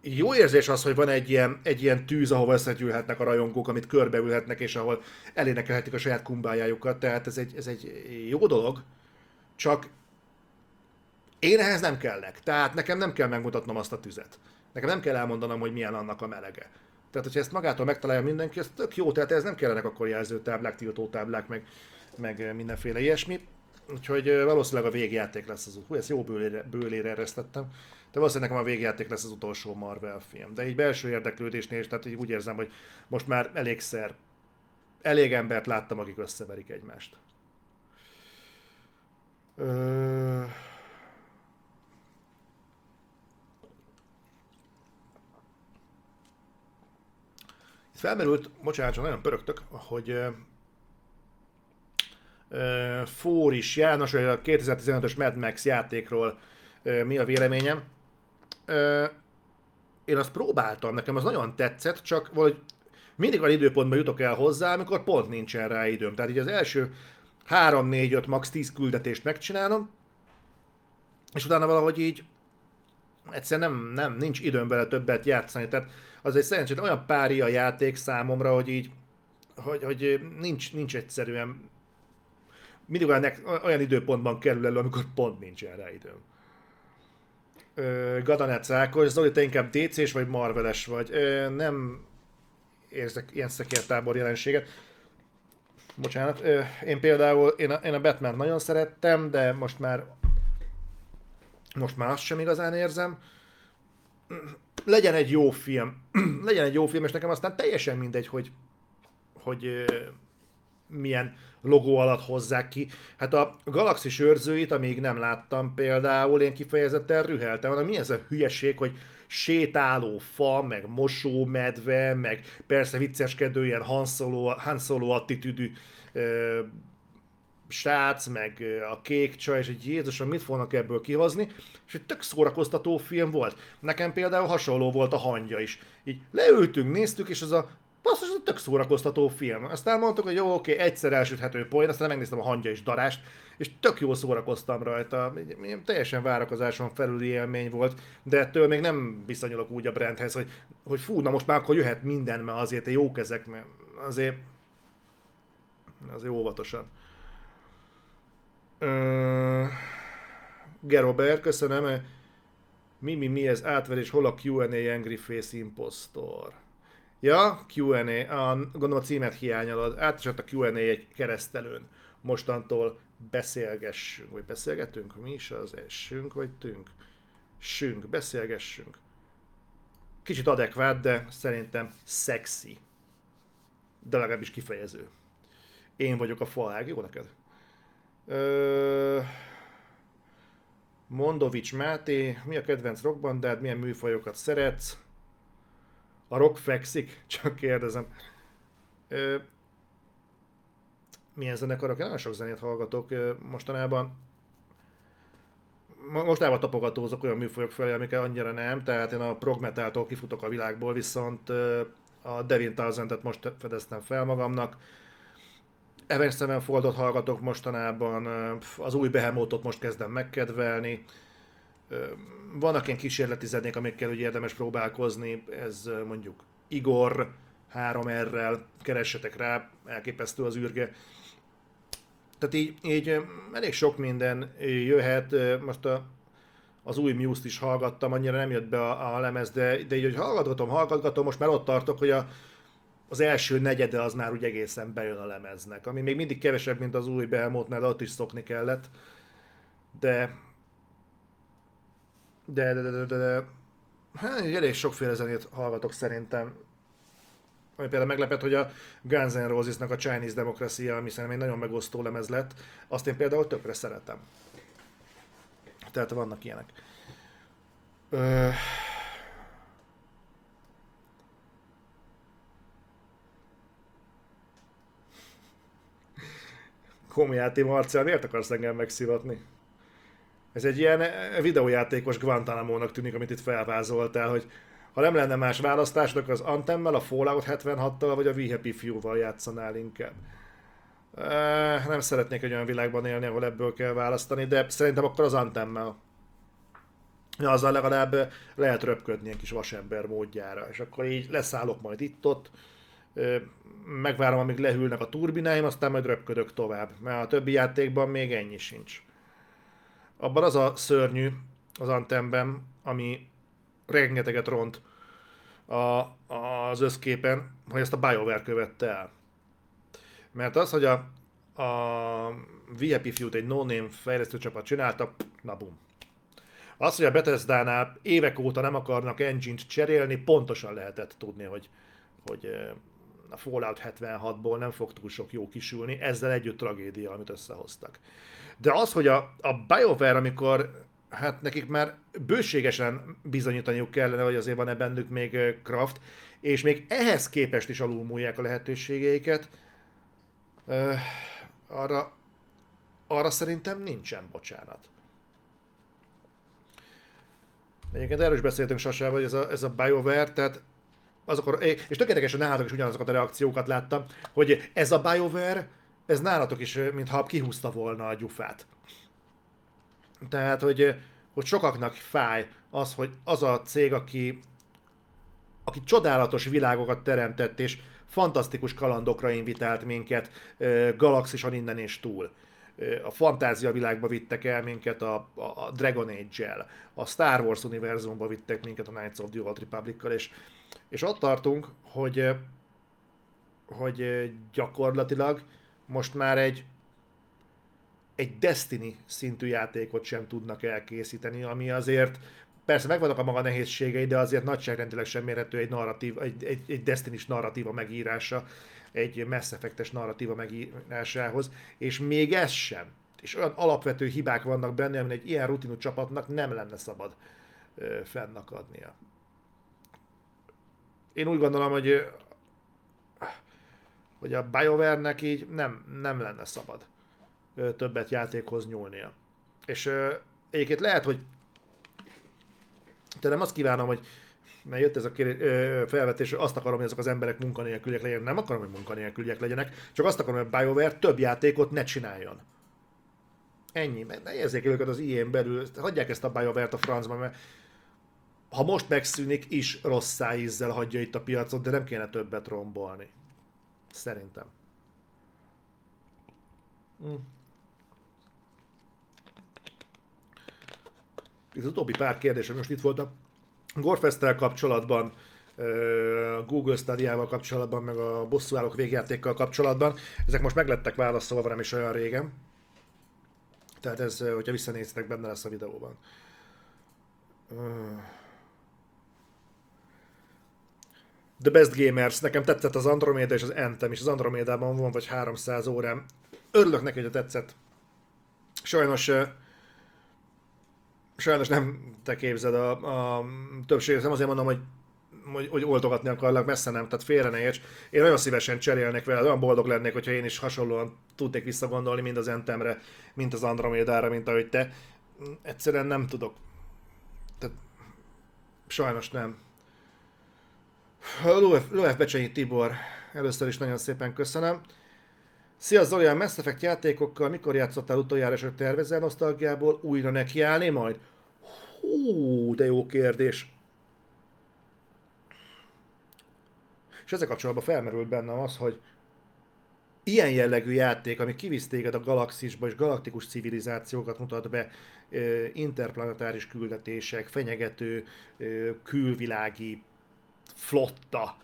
jó érzés az, hogy van egy ilyen, egy ilyen tűz, ahol összegyűlhetnek a rajongók, amit körbeülhetnek, és ahol elénekelhetik a saját kumbájájukat, tehát ez egy, ez egy jó dolog, csak én ehhez nem kellek. Tehát nekem nem kell megmutatnom azt a tüzet. Nekem nem kell elmondanom, hogy milyen annak a melege. Tehát, hogyha ezt magától megtalálja mindenki, ez tök jó, tehát ez nem kellenek akkor jelzőtáblák, tiltótáblák, meg, meg mindenféle ilyesmi. Úgyhogy valószínűleg a végjáték lesz az Hú, ezt jó bőlére, bőlére eresztettem. De valószínűleg nekem a végjáték lesz az utolsó Marvel film. De így belső érdeklődésnél is, tehát úgy érzem, hogy most már elégszer, elég embert láttam, akik összeverik egymást. Ö... felmerült, bocsánat, csak nagyon pörögtök, hogy uh, Fóris János, a 2015-ös Mad Max játékról uh, mi a véleményem. Uh, én azt próbáltam, nekem az nagyon tetszett, csak valahogy mindig van időpontban jutok el hozzá, amikor pont nincsen rá időm. Tehát így az első 3, 4, 5, max 10 küldetést megcsinálom, és utána valahogy így egyszerűen nem, nem, nincs időm bele többet játszani. Tehát az egy szerencsét olyan pári a játék számomra, hogy így, hogy, hogy nincs, nincs egyszerűen mindig olyan, olyan időpontban kerül elő, amikor pont nincsen rá időm. Gadanec Ákos, Zoli, te inkább DC-s vagy Marveles vagy? Ö, nem érzek ilyen szekértábor jelenséget. Bocsánat, ö, én például, én a, én a Batman nagyon szerettem, de most már most már azt sem igazán érzem legyen egy jó film, legyen egy jó film, és nekem aztán teljesen mindegy, hogy, hogy milyen logó alatt hozzák ki. Hát a Galaxis őrzőit, amíg nem láttam például, én kifejezetten rüheltem, hanem mi ez a hülyeség, hogy sétáló fa, meg mosómedve, meg persze vicceskedő ilyen Han Solo, Han Solo attitűdű srác, meg a kék csaj, és egy Jézusom, mit fognak ebből kihozni, és egy tök szórakoztató film volt. Nekem például hasonló volt a hangja is. Így leültünk, néztük, és az a basszus, ez a tök szórakoztató film. Aztán mondtuk, hogy jó, oké, egyszer elsüthető poén, aztán megnéztem a hangja és darást, és tök jól szórakoztam rajta. Teljesen várakozáson felüli élmény volt, de ettől még nem viszonyulok úgy a brandhez, hogy, hogy fú, na most már akkor jöhet minden, mert azért jó kezek, mert azért azért óvatosan. Uh, Gerobert, köszönöm. Mi, mi, mi ez átverés, hol a Q&A Angry Face Impostor? Ja, Q&A, a, gondolom a címet hiányolod. Átesett a Q&A egy keresztelőn. Mostantól beszélgessünk, vagy beszélgetünk? Mi is az? Essünk, vagy tünk? Sünk, beszélgessünk. Kicsit adekvát, de szerintem szexi. De legalábbis kifejező. Én vagyok a falág, jó neked? Ö... Mondovics Máté, mi a kedvenc rockbandád, milyen műfajokat szeretsz? A rock fekszik? Csak kérdezem. Ö... Milyen zenekarok? Én nagyon sok zenét hallgatok mostanában. Mostában tapogatózok olyan műfajok felé, amiket annyira nem, tehát én a prog metaltól kifutok a világból, viszont a Devin Townsend-et most fedeztem fel magamnak Avenged Sevenfoldot hallgatok mostanában, az új Behemothot most kezdem megkedvelni. Vannak ilyen kísérleti zenék, amikkel ugye érdemes próbálkozni, ez mondjuk Igor 3R-rel, keressetek rá, elképesztő az űrge. Tehát így, így elég sok minden jöhet, most a, az új Muse-t is hallgattam, annyira nem jött be a, a lemez, de, de így, hogy hallgatgatom, hallgatgatom, most már ott tartok, hogy a, az első negyede az már úgy egészen bejön a lemeznek, ami még mindig kevesebb, mint az új Behemoth, ott is szokni kellett, de de, de, de, de, de hát, elég sokféle zenét hallgatok szerintem. Ami például meglepett, hogy a Guns N' Roses-nak a Chinese Democracy, ami szerintem egy nagyon megosztó lemez lett, azt én például tökre szeretem. Tehát vannak ilyenek. Ö... Komiáti Marcián, miért akarsz engem megszivatni? Ez egy ilyen eh, videójátékos Guantanamo-nak tűnik, amit itt felvázoltál, hogy ha nem lenne más választásnak az Antemmel, a Fallout 76-tal vagy a We Happy Few-val játszanál inkább. E, nem szeretnék egy olyan világban élni, ahol ebből kell választani, de szerintem akkor az Antemmel. Ja, azzal legalább lehet röpködni egy kis vasember módjára, és akkor így leszállok majd itt-ott, megvárom, amíg lehűlnek a turbináim, aztán majd röpködök tovább, mert a többi játékban még ennyi sincs. Abban az a szörnyű az Antemben, ami rengeteget ront a, az összképen, hogy ezt a BioWare követte el. Mert az, hogy a, a VIP Feud egy no-name fejlesztő csapat csinálta, na bum. Az, hogy a Bethesda-nál évek óta nem akarnak engine-t cserélni, pontosan lehetett tudni, hogy, hogy a Fallout 76-ból nem fog túl sok jó kisülni, ezzel együtt tragédia, amit összehoztak. De az, hogy a, a BioWare, amikor hát nekik már bőségesen bizonyítaniuk kellene, hogy azért van-e bennük még craft, és még ehhez képest is alulmúlják a lehetőségeiket, uh, arra, arra szerintem nincsen bocsánat. Egyébként erről is beszéltünk Sasával, hogy ez a, ez a BioWare, tehát azokor, és tökéletes, hogy nálatok is ugyanazokat a reakciókat láttam, hogy ez a BioWare, ez nálatok is, mintha kihúzta volna a gyufát. Tehát, hogy, hogy sokaknak fáj az, hogy az a cég, aki, aki csodálatos világokat teremtett, és fantasztikus kalandokra invitált minket, galaxison innen és túl. A fantázia világba vittek el minket a, a Dragon Age-el, a Star Wars univerzumba vittek minket a Knights of the Old Republic-kal, és és ott tartunk, hogy, hogy gyakorlatilag most már egy, egy Destiny szintű játékot sem tudnak elkészíteni, ami azért persze megvannak a maga nehézségei, de azért nagyságrendileg sem mérhető egy, narratív, egy, egy, egy Destiny-s narratíva megírása, egy Mass Effect-es narratíva megírásához, és még ez sem. És olyan alapvető hibák vannak benne, amit egy ilyen rutinú csapatnak nem lenne szabad fennakadnia én úgy gondolom, hogy hogy a BioWare-nek így nem, nem lenne szabad többet játékhoz nyúlnia. És egyébként lehet, hogy te nem azt kívánom, hogy mert jött ez a felvetés, hogy azt akarom, hogy ezek az emberek munkanélküliek legyenek. Nem akarom, hogy munkanélküliek legyenek, csak azt akarom, hogy a BioWare több játékot ne csináljon. Ennyi, mert ne érzék őket az ilyen belül, hagyják ezt a BioWare-t a francba, mert ha most megszűnik, is rossz szájízzel hagyja itt a piacot, de nem kéne többet rombolni. Szerintem. Mm. Az utóbbi pár kérdés, most itt volt a Gorfesttel kapcsolatban, Google Stadia-val kapcsolatban, meg a bosszúállók végjátékkal kapcsolatban, ezek most meglettek válaszolva nem is olyan régen. Tehát ez, hogyha visszanéztek, benne lesz a videóban. The Best Gamers, nekem tetszett az Andromeda és az Anthem, és az Andromedában van vagy 300 órám. Örülök neki, hogy tetszett. Sajnos sajnos nem te képzed a, a többséget, nem azért mondom, hogy hogy, hogy oldogatni akarlak, messze nem, tehát félre ne érts. Én nagyon szívesen cserélnék vele, olyan boldog lennék, hogyha én is hasonlóan tudnék visszagondolni mind az Entemre, mint az Andromédára, mint ahogy te. Egyszerűen nem tudok. Tehát sajnos nem. Lóef Becsényi Tibor, először is nagyon szépen köszönöm. Szia Zoli, a Mass Effect játékokkal mikor játszottál utoljára, és tervezel nosztalgiából újra nekiállni majd? Hú, de jó kérdés. És ezzel kapcsolatban felmerült bennem az, hogy ilyen jellegű játék, ami kivisz téged a galaxisba és galaktikus civilizációkat mutat be, interplanetáris küldetések, fenyegető külvilági flotta,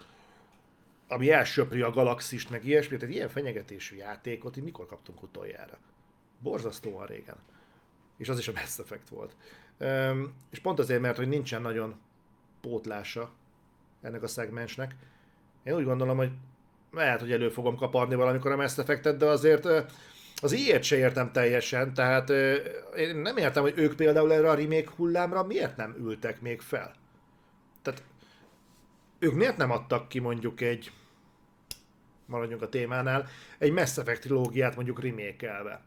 ami elsöpri a galaxist, meg ilyesmi, tehát ilyen fenyegetésű játékot, így mikor kaptunk utoljára? Borzasztóan régen. És az is a Mass Effect volt. Üm, és pont azért, mert hogy nincsen nagyon pótlása ennek a szegmensnek. Én úgy gondolom, hogy lehet, hogy elő fogom kaparni valamikor a Mass Effect-et, de azért az ilyet se értem teljesen, tehát én nem értem, hogy ők például erre a remake hullámra miért nem ültek még fel. Ők miért nem adtak ki mondjuk egy, maradjunk a témánál, egy Mass Effect trilógiát mondjuk remake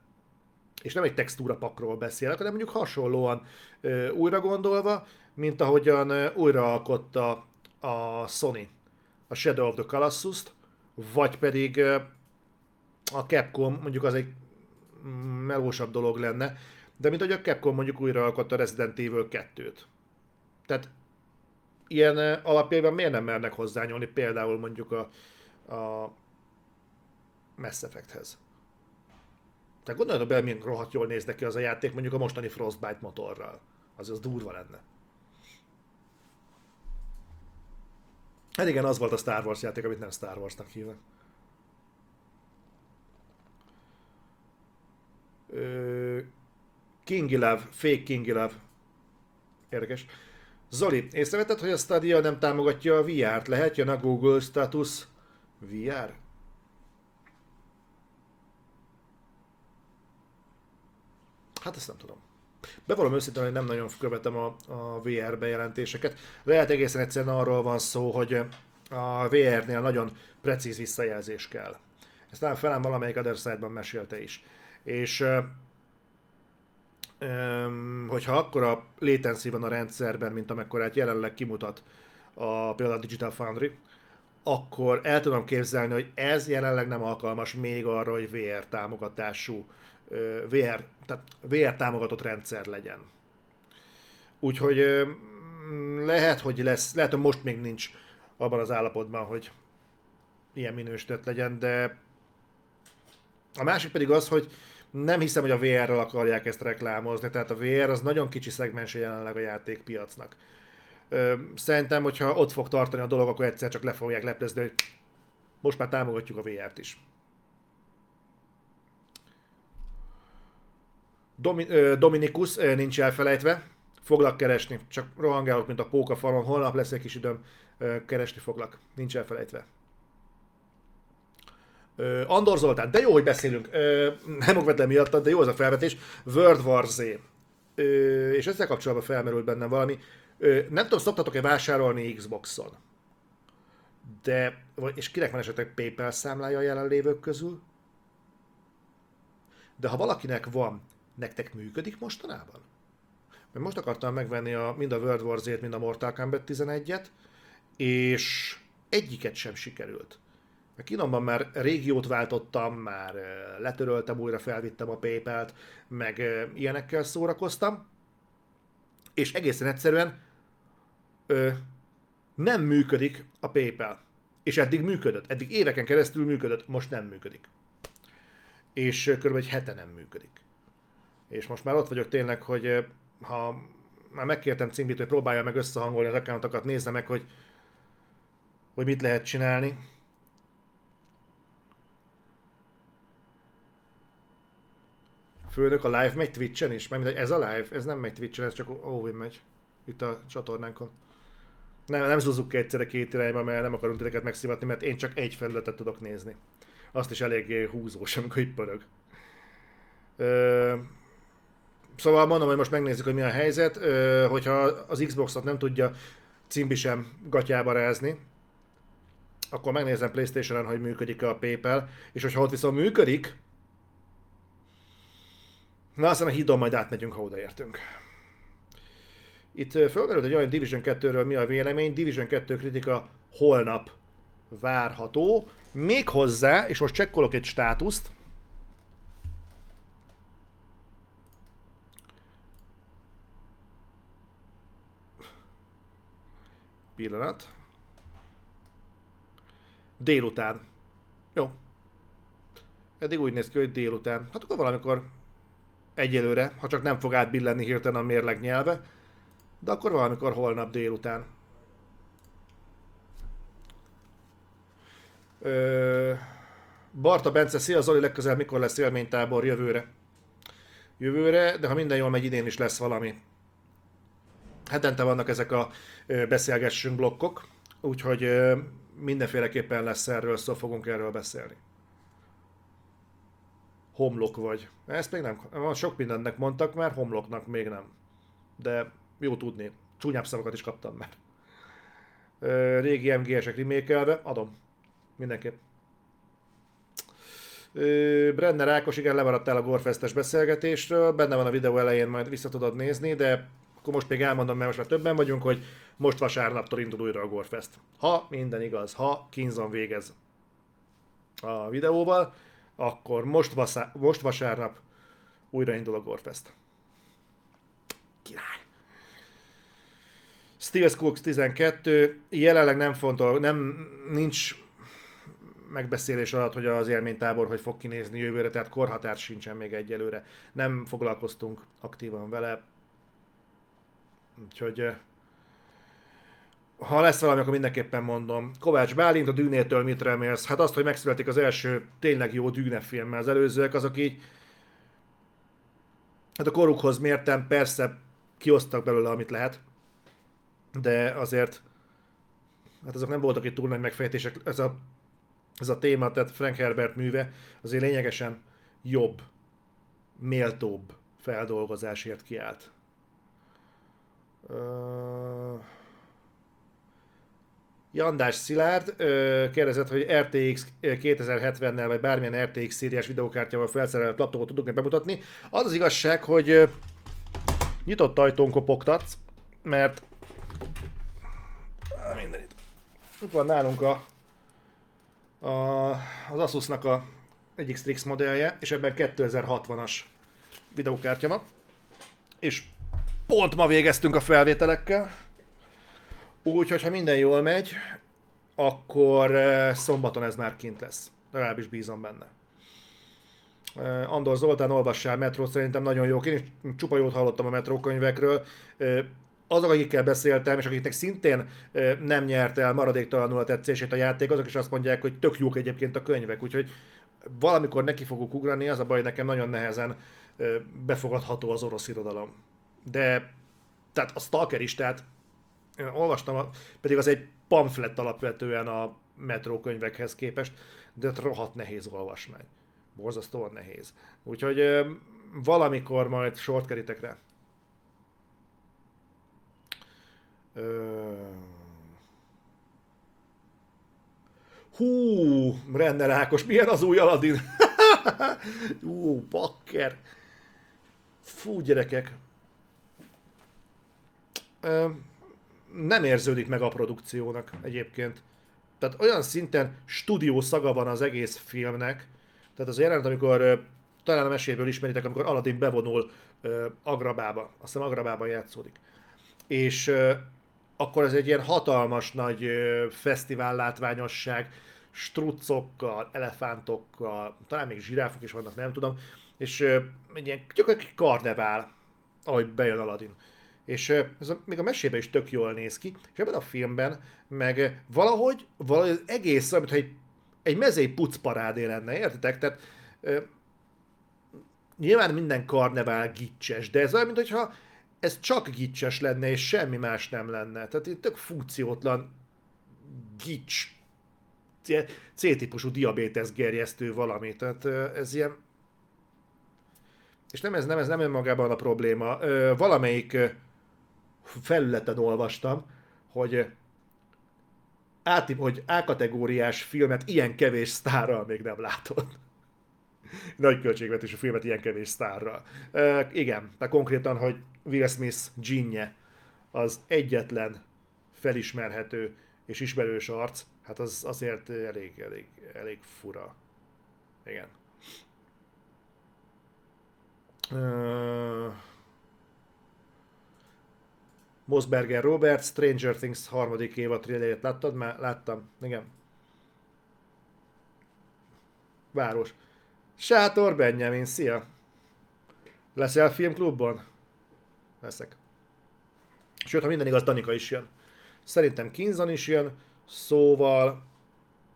És nem egy textúra pakról beszélek, hanem mondjuk hasonlóan ö, újra gondolva, mint ahogyan ö, újraalkotta a Sony a Shadow of the Colossus-t, vagy pedig ö, a Capcom, mondjuk az egy melósabb dolog lenne, de mint hogy a Capcom mondjuk újraalkotta Resident Evil 2-t. Tehát ilyen alapjában miért nem mernek hozzányúlni például mondjuk a, a Mass Effecthez? Tehát gondoljatok bele, milyen rohadt jól néz ki az a játék mondjuk a mostani Frostbite motorral. Az az durva lenne. Hát igen, az volt a Star Wars játék, amit nem Star Warsnak hívnak. Kingy Love, Fake Kingy Love. Érdekes. Zoli, észrevetted, hogy a Stadia nem támogatja a VR-t? Lehet jön a Google Status VR? Hát ezt nem tudom. Bevallom őszintén, hogy nem nagyon követem a, a VR bejelentéseket. Lehet egészen egyszerűen arról van szó, hogy a VR-nél nagyon precíz visszajelzés kell. Ezt talán felem valamelyik Other Side-ban mesélte is. És hogyha akkora latency van a rendszerben, mint amekkorát jelenleg kimutat a, például a Digital Foundry, akkor el tudom képzelni, hogy ez jelenleg nem alkalmas még arra, hogy VR támogatású, VR, tehát VR támogatott rendszer legyen. Úgyhogy lehet, hogy lesz, lehet, hogy most még nincs abban az állapotban, hogy ilyen minősített legyen, de a másik pedig az, hogy nem hiszem, hogy a VR-ral akarják ezt reklámozni, tehát a VR az nagyon kicsi szegmens jelenleg a játékpiacnak. Szerintem, hogyha ott fog tartani a dolog, akkor egyszer csak le fogják leplezni, hogy most már támogatjuk a VR-t is. Domi- Dominikus nincs elfelejtve, foglak keresni, csak rohangálok, mint a póka falon, holnap lesz egy kis időm, keresni foglak, nincs elfelejtve. Andor Zoltán, de jó, hogy beszélünk. Nem okvetlem miatt, de jó az a felvetés. World War Z. És ezzel kapcsolatban felmerült bennem valami. Nem tudom, szoktatok-e vásárolni Xboxon? de, és kinek van esetleg PayPal számlája a jelenlévők közül? De ha valakinek van, nektek működik mostanában? Mert most akartam megvenni a, mind a World War Z-t, mind a Mortal Kombat 11-et, és egyiket sem sikerült. A kínomban már régiót váltottam, már letöröltem, újra felvittem a PayPal-t, meg ilyenekkel szórakoztam, és egészen egyszerűen ö, nem működik a PayPal. És eddig működött, eddig éveken keresztül működött, most nem működik. És kb. egy hete nem működik. És most már ott vagyok tényleg, hogy ha már megkértem Cimbit, hogy próbálja meg összehangolni az accountokat, nézze meg, hogy, hogy mit lehet csinálni. Főnök, a live megy Twitch-en is? Mert ez a live, ez nem megy Twitch-en, ez csak Ovin megy. Itt a csatornánkon. Nem, nem zúzzuk ki egyszerre két irányba, mert nem akarunk titeket megszivatni, mert én csak egy felületet tudok nézni. Azt is eléggé húzós, amikor itt pörög. Ö... Szóval mondom, hogy most megnézzük, hogy mi a helyzet. Ö, hogyha az Xbox-ot nem tudja cimbi sem gatyába rázni, akkor megnézem Playstation-on, hogy működik a PayPal, és hogyha ott viszont működik, Na, aztán a hídon majd átmegyünk, ha odaértünk. Itt fölmerült egy olyan Division 2-ről mi a vélemény. Division 2 kritika holnap várható. Még hozzá, és most csekkolok egy státuszt. Pillanat. Délután. Jó. Eddig úgy néz ki, hogy délután. Hát akkor valamikor egyelőre, ha csak nem fog átbillenni hirtelen a mérleg nyelve, de akkor valamikor holnap délután. Ö... Barta Bence, szia Zoli, legközelebb mikor lesz élménytábor jövőre? Jövőre, de ha minden jól megy, idén is lesz valami. Hetente vannak ezek a beszélgessünk blokkok, úgyhogy mindenféleképpen lesz erről, szó fogunk erről beszélni homlok vagy. Ezt még nem, sok mindennek mondtak már, homloknak még nem. De jó tudni. Csúnyább szavakat is kaptam már. Régi MGS-ek remékelve, adom. Mindenképp. Brenner Ákos, igen, lemaradtál a Gorfestes beszélgetésről, benne van a videó elején, majd vissza tudod nézni, de akkor most még elmondom, mert most már többen vagyunk, hogy most vasárnaptól indul újra a Gorfest. Ha minden igaz, ha Kinzon végez a videóval, akkor most, vaszá- most vasárnap újraindul a Gorfest. Király! Steel Cooks 12, jelenleg nem fontos, nem, nincs megbeszélés alatt, hogy az élménytábor hogy fog kinézni jövőre, tehát korhatár sincsen még egyelőre. Nem foglalkoztunk aktívan vele. Úgyhogy ha lesz valami, akkor mindenképpen mondom. Kovács Bálint, a Dűnétől mit remélsz? Hát azt, hogy megszületik az első tényleg jó Dűne film, az előzőek azok így hát a korukhoz mértem, persze kiosztak belőle, amit lehet, de azért hát azok nem voltak itt túl nagy megfejtések. Ez a, ez a téma, tehát Frank Herbert műve azért lényegesen jobb, méltóbb feldolgozásért kiállt. Uh... Jandás Szilárd kérdezett, hogy RTX 2070-nel vagy bármilyen RTX szériás videókártyával felszerelt laptopot tudunk bemutatni. Az az igazság, hogy nyitott ajtón kopogtatsz, mert mindenit. Itt van nálunk a, a, az Asusnak a egyik Strix modellje, és ebben 2060-as videókártya van. És pont ma végeztünk a felvételekkel, Úgyhogy, ha minden jól megy, akkor eh, szombaton ez már kint lesz. Legalábbis bízom benne. Eh, Andor Zoltán olvassál metrót, szerintem nagyon jó. Én is csupa jót hallottam a metró könyvekről. Eh, azok, akikkel beszéltem, és akiknek szintén nem nyert el maradéktalanul a tetszését a játék, azok is azt mondják, hogy tök jók egyébként a könyvek. Úgyhogy valamikor neki fogok ugrani, az a baj, nekem nagyon nehezen befogadható az orosz irodalom. De tehát a Stalker is, tehát olvastam, pedig az egy pamflet alapvetően a metró könyvekhez képest, de rohadt nehéz olvasni. Borzasztóan nehéz. Úgyhogy valamikor majd sort kerítek rá. Ö... Hú, Renner Ákos, milyen az új Aladdin? Ú, bakker. Fú, gyerekek. Ö, nem érződik meg a produkciónak egyébként. Tehát olyan szinten stúdió szaga van az egész filmnek, tehát az jelenet, amikor talán a meséből ismeritek, amikor Aladdin bevonul Agrabába, azt hiszem Agrabában játszódik. És akkor ez egy ilyen hatalmas nagy fesztivál látványosság, struccokkal, elefántokkal, talán még zsiráfok is vannak, nem tudom, és egy ilyen gyakorlatilag karnevál, ahogy bejön Aladdin. És ez a, még a mesében is tök jól néz ki, és ebben a filmben meg valahogy, valahogy az egész, mintha egy, egy mezei pucparádé lenne, értitek? Tehát nyilván minden karnevál gicses, de ez olyan, mintha ez csak gicses lenne, és semmi más nem lenne. Tehát itt tök funkciótlan gics, C-típusú diabétesz gerjesztő valami. Tehát ez ilyen... És nem ez, nem ez nem önmagában a probléma. Valamelyik felületen olvastam, hogy ö, át, hogy A-kategóriás filmet ilyen kevés sztárral még nem látod. Nagy költségvetésű filmet ilyen kevés sztárral. Uh, igen, tehát konkrétan, hogy Will Smith ginje az egyetlen felismerhető és ismerős arc, hát az azért elég, elég, elég fura. Igen. Uh, Mosberger Robert, Stranger Things harmadik évad trailerét láttad? Már láttam, igen. Város. Sátor Benjamin, szia! Leszel filmklubban? Leszek. Sőt, ha minden igaz, Danika is jön. Szerintem Kinzan is jön, szóval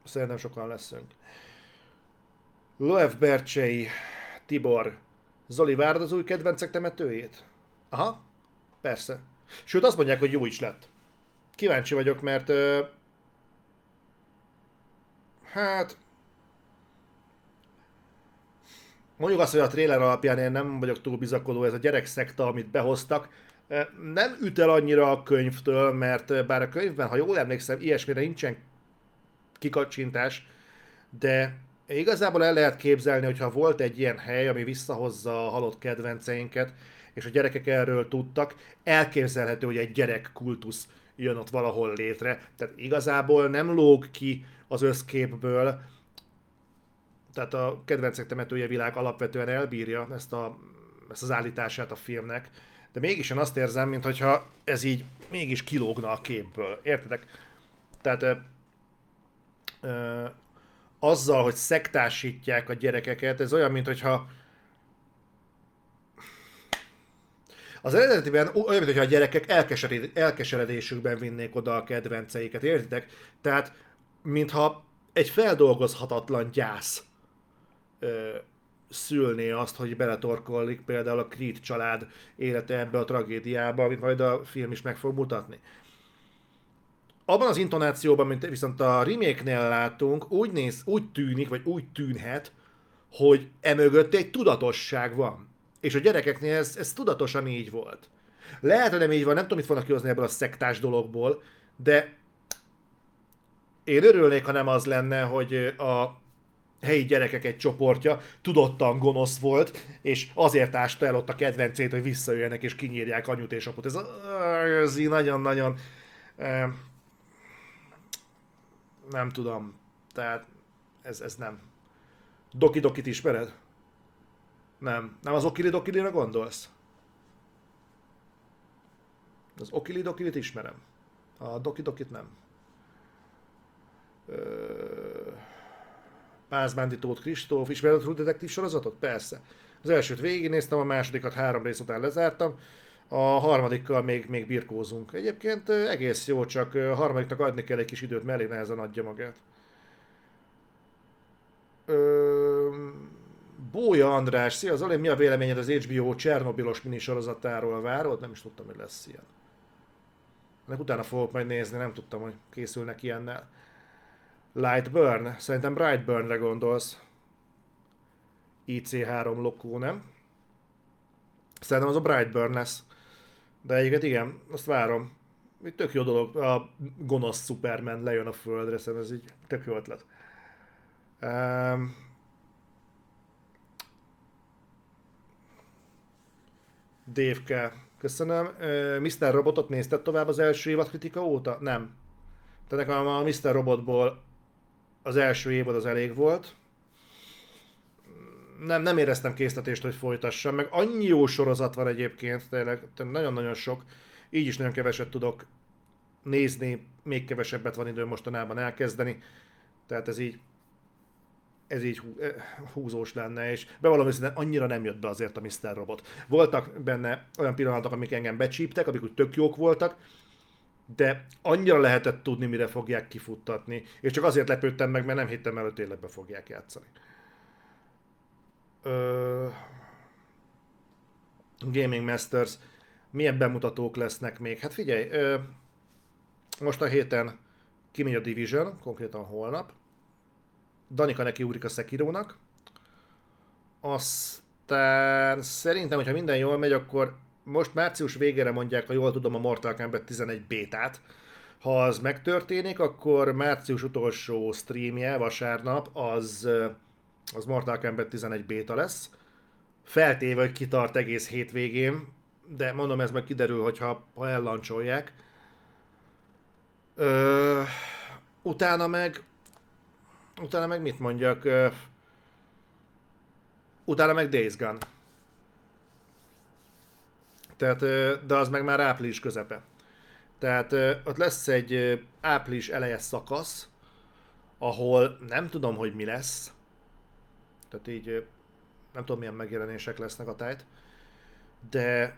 szerintem sokan leszünk. Loev Bercsei, Tibor, Zoli várd az új kedvencek temetőjét? Aha, persze. Sőt, azt mondják, hogy jó is lett. Kíváncsi vagyok, mert ö, hát mondjuk azt, hogy a trailer alapján én nem vagyok túl bizakodó, ez a gyerek szekta, amit behoztak, nem üt el annyira a könyvtől, mert bár a könyvben, ha jól emlékszem, ilyesmire nincsen kikacsintás, de igazából el lehet képzelni, hogyha volt egy ilyen hely, ami visszahozza a halott kedvenceinket, és a gyerekek erről tudtak, elképzelhető, hogy egy gyerek kultusz jön ott valahol létre. Tehát igazából nem lóg ki az összképből, tehát a kedvencek temetője világ alapvetően elbírja ezt, a, ezt az állítását a filmnek, de mégis én azt érzem, mintha ez így mégis kilógna a képből. Értedek? Tehát ö, ö, azzal, hogy szektásítják a gyerekeket, ez olyan, mintha Az eredetiben olyan, mintha a gyerekek elkeseredésükben vinnék oda a kedvenceiket, értitek? Tehát, mintha egy feldolgozhatatlan gyász ö, szülné azt, hogy beletorkollik például a Creed család élete ebbe a tragédiába, amit majd a film is meg fog mutatni. Abban az intonációban, mint viszont a remake-nél látunk, úgy, néz, úgy tűnik, vagy úgy tűnhet, hogy emögött egy tudatosság van. És a gyerekeknél ez, ez tudatosan így volt. Lehet, hogy nem így van, nem tudom, mit fognak kihozni ebből a szektás dologból, de én örülnék, ha nem az lenne, hogy a helyi gyerekek egy csoportja tudottan gonosz volt, és azért ásta el ott a kedvencét, hogy visszajöjjenek és kinyírják anyut és aput. Ez, ez így nagyon-nagyon nem tudom. Tehát ez, ez nem. Doki Dokit ismered? Nem. Nem az Okili Dokilira gondolsz? Az Okili Dokilit ismerem. A Doki Dokit nem. Ö... Pázmándi Tóth Kristóf, ismered a True Detective sorozatot? Persze. Az elsőt végignéztem, a másodikat három rész után lezártam, a harmadikkal még, még birkózunk. Egyébként egész jó, csak a harmadiknak adni kell egy kis időt, mert elég nehezen adja magát. Bója András, szia Zoli, mi a véleményed az HBO Csernobilos minisorozatáról? Várod? Nem is tudtam, hogy lesz ilyen. Ennek utána fogok majd nézni, nem tudtam, hogy készülnek ilyennel. Lightburn, szerintem Brightburn-re gondolsz. IC3 lokó, nem? Szerintem az a Brightburn lesz. De egyébként igen, azt várom. Tök jó dolog, a gonosz Superman lejön a földre, szerintem ez így tök jó ötlet. Um, Dave Köszönöm. Mr. Robotot nézted tovább az első évad kritika óta? Nem. Tehát nekem a Mr. Robotból az első évad az elég volt. Nem, nem éreztem késztetést, hogy folytassam, meg annyi jó sorozat van egyébként, tényleg nagyon-nagyon sok. Így is nagyon keveset tudok nézni, még kevesebbet van idő mostanában elkezdeni. Tehát ez így ez így eh, húzós lenne, és bevallom őszintén annyira nem jött be azért a Mr. Robot. Voltak benne olyan pillanatok, amik engem becsíptek, amik úgy tök jók voltak, de annyira lehetett tudni, mire fogják kifuttatni, és csak azért lepődtem meg, mert nem hittem el, hogy tényleg be fogják játszani. Ö... Gaming Masters, milyen bemutatók lesznek még? Hát figyelj, ö... most a héten kimegy a Division, konkrétan holnap, Danika neki ugrik a Sekirónak. Aztán szerintem, hogyha minden jól megy, akkor most március végére mondják, ha jól tudom, a Mortal Kombat 11 bétát. Ha az megtörténik, akkor március utolsó streamje, vasárnap, az, az Mortal Kombat 11 béta lesz. Feltéve, hogy kitart egész hétvégén, de mondom, ez meg kiderül, hogyha ha ellancsolják. Ö, utána meg Utána meg mit mondjak? Utána meg Days Gone. Tehát, de az meg már április közepe. Tehát ott lesz egy április eleje szakasz, ahol nem tudom, hogy mi lesz. Tehát így nem tudom, milyen megjelenések lesznek a tájt. De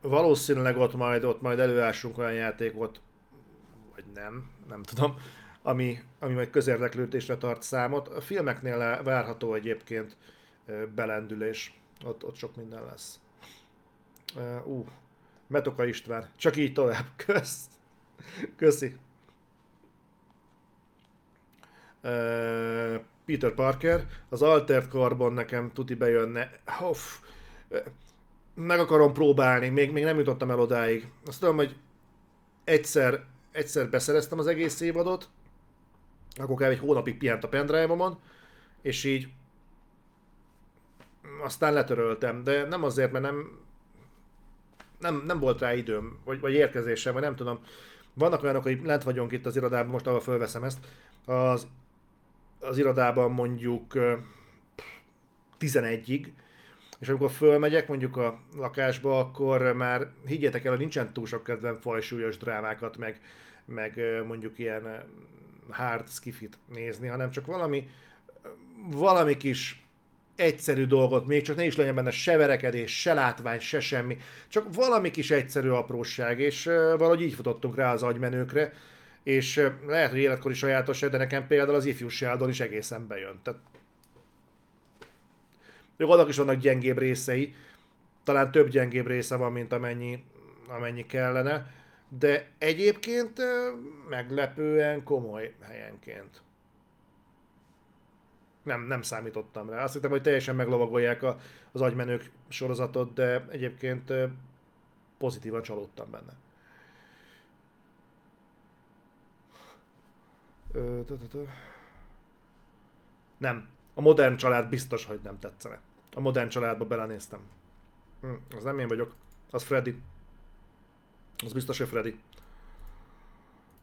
valószínűleg ott majd, ott majd előássunk olyan játékot, vagy nem, nem tudom, ami, ami majd közérdeklődésre tart számot. A filmeknél várható egyébként belendülés, ott, ott sok minden lesz. Uh, uh, Metoka István, csak így tovább, kösz. Köszi. Uh, Peter Parker, az Altert Carbon nekem tuti bejönne. Hoff, meg akarom próbálni, még, még nem jutottam el odáig. Azt tudom, hogy egyszer, egyszer beszereztem az egész évadot, akkor kell egy hónapig pihent a pendrive és így aztán letöröltem, de nem azért, mert nem, nem, nem volt rá időm, vagy, vagy érkezésem, vagy nem tudom. Vannak olyanok, hogy lent vagyunk itt az irodában, most ahol fölveszem ezt, az, az irodában mondjuk 11-ig, és amikor fölmegyek mondjuk a lakásba, akkor már higgyétek el, hogy nincsen túl sok kedvem fajsúlyos drámákat, meg, meg mondjuk ilyen hard skifit nézni, hanem csak valami, valami kis egyszerű dolgot, még csak ne is legyen benne se verekedés, se látvány, se semmi, csak valami kis egyszerű apróság, és valahogy így futottunk rá az agymenőkre, és lehet, hogy életkori sajátos, de nekem például az ifjúságon is egészen bejön. Tehát annak is vannak gyengébb részei, talán több gyengébb része van, mint amennyi, amennyi kellene, de egyébként meglepően komoly helyenként. Nem, nem számítottam rá. Azt hittem, hogy teljesen meglovagolják a, az agymenők sorozatot, de egyébként pozitívan csalódtam benne. Nem. A modern család biztos, hogy nem tetszene. A modern családba belenéztem. Hm, az nem én vagyok. Az Freddy. Az biztos, hogy Freddy.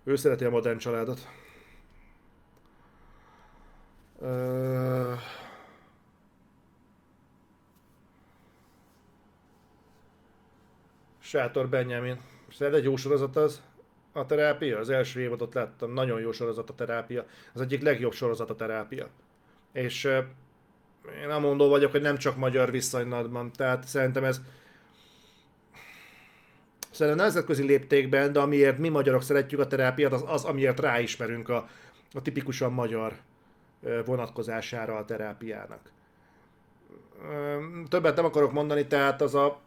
Ő szereti a modern családot. Uh... Sátor Benjamin. Szerinted egy jó sorozat az a terápia? Az első évadot láttam, nagyon jó sorozat a terápia. Az egyik legjobb sorozat a terápia. És uh, én nem mondó vagyok, hogy nem csak magyar viszonylatban, tehát szerintem ez Szerintem nemzetközi léptékben, de amiért mi magyarok szeretjük a terápiát, az az, amiért ráismerünk a, a tipikusan magyar vonatkozására a terápiának. Többet nem akarok mondani, tehát az a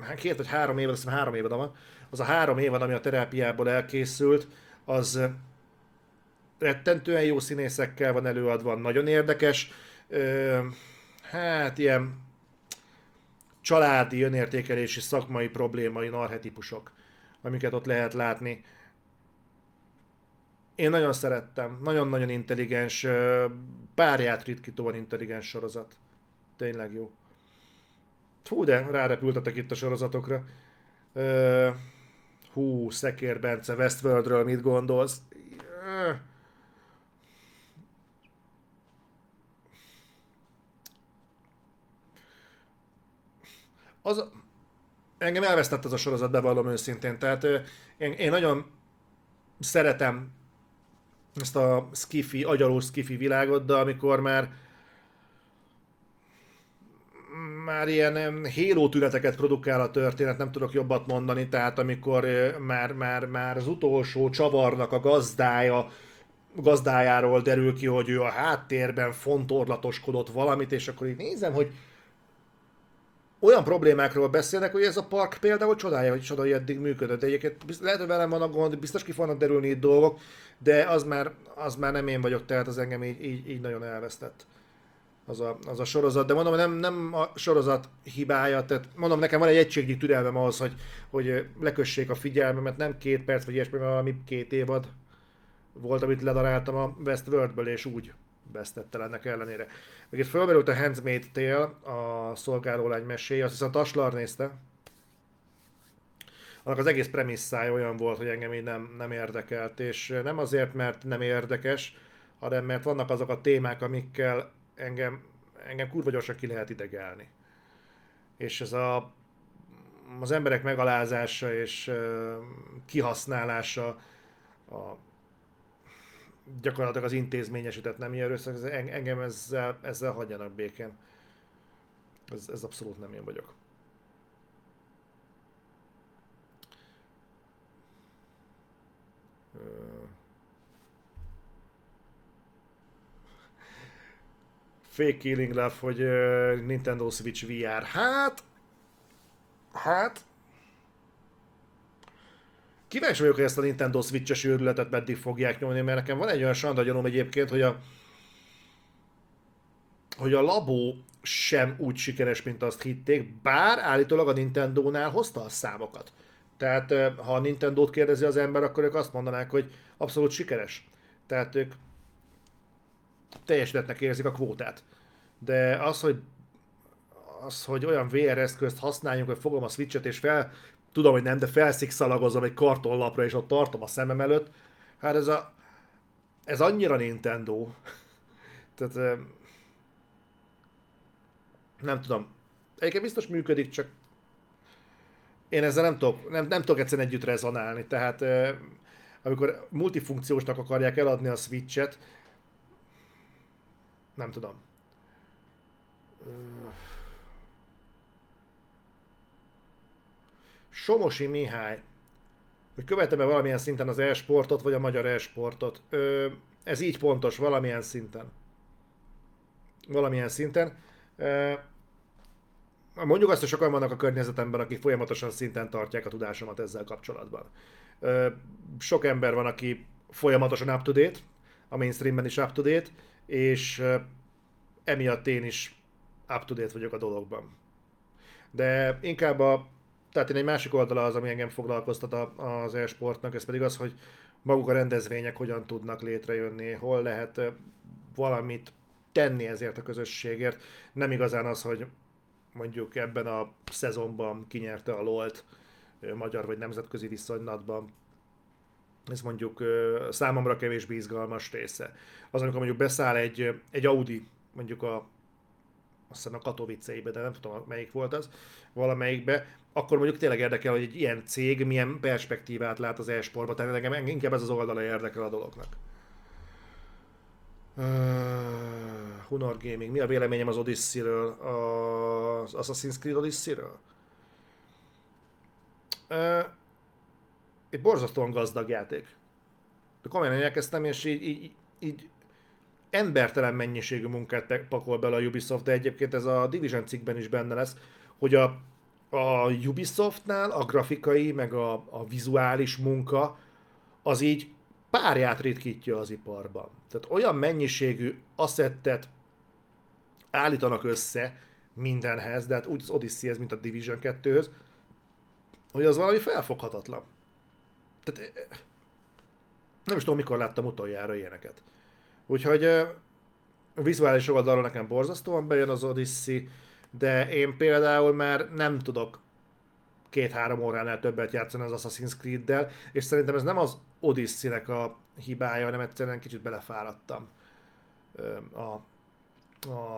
hát két vagy három évad, azt három évad van, az a három évad, ami a terápiából elkészült, az rettentően jó színészekkel van előadva, nagyon érdekes, hát ilyen családi önértékelési szakmai problémai, arhetipusok, amiket ott lehet látni. Én nagyon szerettem. Nagyon-nagyon intelligens, párját ritkítóan intelligens sorozat. Tényleg jó. Hú, de rárepültetek itt a sorozatokra. hú, Szekér Bence, Westworldről mit gondolsz? Az, engem elvesztett az a sorozat, bevallom őszintén. Tehát én, én nagyon szeretem ezt a skifi, agyalós skifi világot, de amikor már már ilyen héló tüneteket produkál a történet, nem tudok jobbat mondani, tehát amikor már, már, már az utolsó csavarnak a gazdája, gazdájáról derül ki, hogy ő a háttérben fontorlatoskodott valamit, és akkor így nézem, hogy olyan problémákról beszélnek, hogy ez a park például csodálja, hogy csodálja eddig működött. Egyébként lehet, hogy velem van a gond, biztos ki fognak derülni itt dolgok, de az már, az már nem én vagyok, tehát az engem így, így, így nagyon elvesztett az a, az a sorozat, de mondom, nem, nem a sorozat hibája, tehát mondom, nekem van egy egységnyi türelmem ahhoz, hogy, hogy lekössék a figyelmemet, nem két perc, vagy ilyesmi, mert valami két évad volt, amit ledaráltam a Westworldből, és úgy vesztette ennek ellenére. Még itt fölmerült a Handmaid Tale, a szolgálólány meséje, azt hiszem Taslar nézte. Annak az egész premisszája olyan volt, hogy engem így nem, nem érdekelt, és nem azért, mert nem érdekes, hanem mert vannak azok a témák, amikkel engem, engem kurva gyorsan ki lehet idegelni. És ez a, az emberek megalázása és kihasználása, a gyakorlatilag az intézményesített nem ilyen erőszak, engem ezzel, ezzel hagyjanak békén. Ez, ez abszolút nem én vagyok. Fake Killing Love, hogy Nintendo Switch VR. Hát, hát, Kíváncsi vagyok, hogy ezt a Nintendo Switch-es őrületet meddig fogják nyomni, mert nekem van egy olyan sanda gyanom egyébként, hogy a, hogy a labó sem úgy sikeres, mint azt hitték, bár állítólag a Nintendo-nál hozta a számokat. Tehát ha a Nintendo-t kérdezi az ember, akkor ők azt mondanák, hogy abszolút sikeres. Tehát ők teljesítettnek érzik a kvótát. De az, hogy az, hogy olyan VR eszközt használjunk, hogy fogom a Switch-et és fel tudom, hogy nem, de felszikszalagozom egy kartonlapra, és ott tartom a szemem előtt. Hát ez a... Ez annyira Nintendo. Tehát... Nem tudom. Egyébként biztos működik, csak én ezzel nem tudok, nem, nem tudok egyszerűen együtt rezonálni. Tehát amikor multifunkciósnak akarják eladni a Switch-et, nem tudom. Somosi Mihály, hogy követem-e valamilyen szinten az e-sportot, vagy a magyar e-sportot. Ö, ez így pontos, valamilyen szinten. Valamilyen szinten. Ö, mondjuk azt, hogy sokan vannak a környezetemben, akik folyamatosan szinten tartják a tudásomat ezzel kapcsolatban. Ö, sok ember van, aki folyamatosan up-to-date, a mainstreamben is up-to-date, és emiatt én is up-to-date vagyok a dologban. De inkább a tehát én egy másik oldala az, ami engem foglalkoztat az e-sportnak, ez pedig az, hogy maguk a rendezvények hogyan tudnak létrejönni, hol lehet valamit tenni ezért a közösségért. Nem igazán az, hogy mondjuk ebben a szezonban kinyerte a LOL-t magyar vagy nemzetközi viszonylatban. Ez mondjuk számomra kevésbé izgalmas része. Az, amikor mondjuk beszáll egy, egy Audi, mondjuk a azt hiszem a Katowice-be, de nem tudom melyik volt az, valamelyikbe, akkor mondjuk tényleg érdekel, hogy egy ilyen cég milyen perspektívát lát az e-sportba, tehát nekem inkább ez az oldala érdekel a dolognak. Uh, Hunor Gaming. Mi a véleményem az Odyssey-ről? Az Assassin's Creed Odyssey-ről? Uh, egy borzasztóan gazdag játék. De komolyan elkezdtem, és így, így, így embertelen mennyiségű munkát pakol bele a Ubisoft, de egyébként ez a Division cikkben is benne lesz, hogy a, a Ubisoftnál a grafikai, meg a, a vizuális munka az így párját ritkítja az iparban. Tehát olyan mennyiségű asszettet állítanak össze mindenhez, de hát úgy az Odyssey ez, mint a Division 2-höz, hogy az valami felfoghatatlan. Tehát Nem is tudom, mikor láttam utoljára ilyeneket. Úgyhogy a vizuális oldalról nekem borzasztóan bejön az Odyssey, de én például már nem tudok két-három óránál többet játszani az Assassin's Creed-del, és szerintem ez nem az Odyssey-nek a hibája, hanem egyszerűen kicsit belefáradtam a,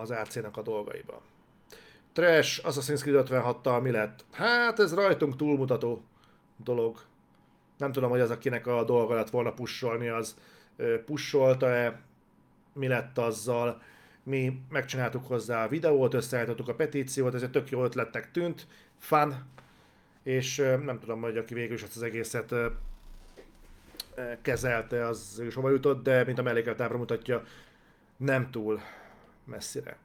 az AC-nak a dolgaiba. Trash, Assassin's Creed 56-tal mi lett? Hát ez rajtunk túlmutató dolog. Nem tudom, hogy az, akinek a dolga lett volna pusholni, az pusolta-e, mi lett azzal. Mi megcsináltuk hozzá a videót, összeállítottuk a petíciót, ez egy tök jó ötletnek tűnt, fun, és nem tudom, hogy aki végül is ezt az egészet kezelte, az is hova jutott, de mint a mellékeltábra mutatja, nem túl messzire.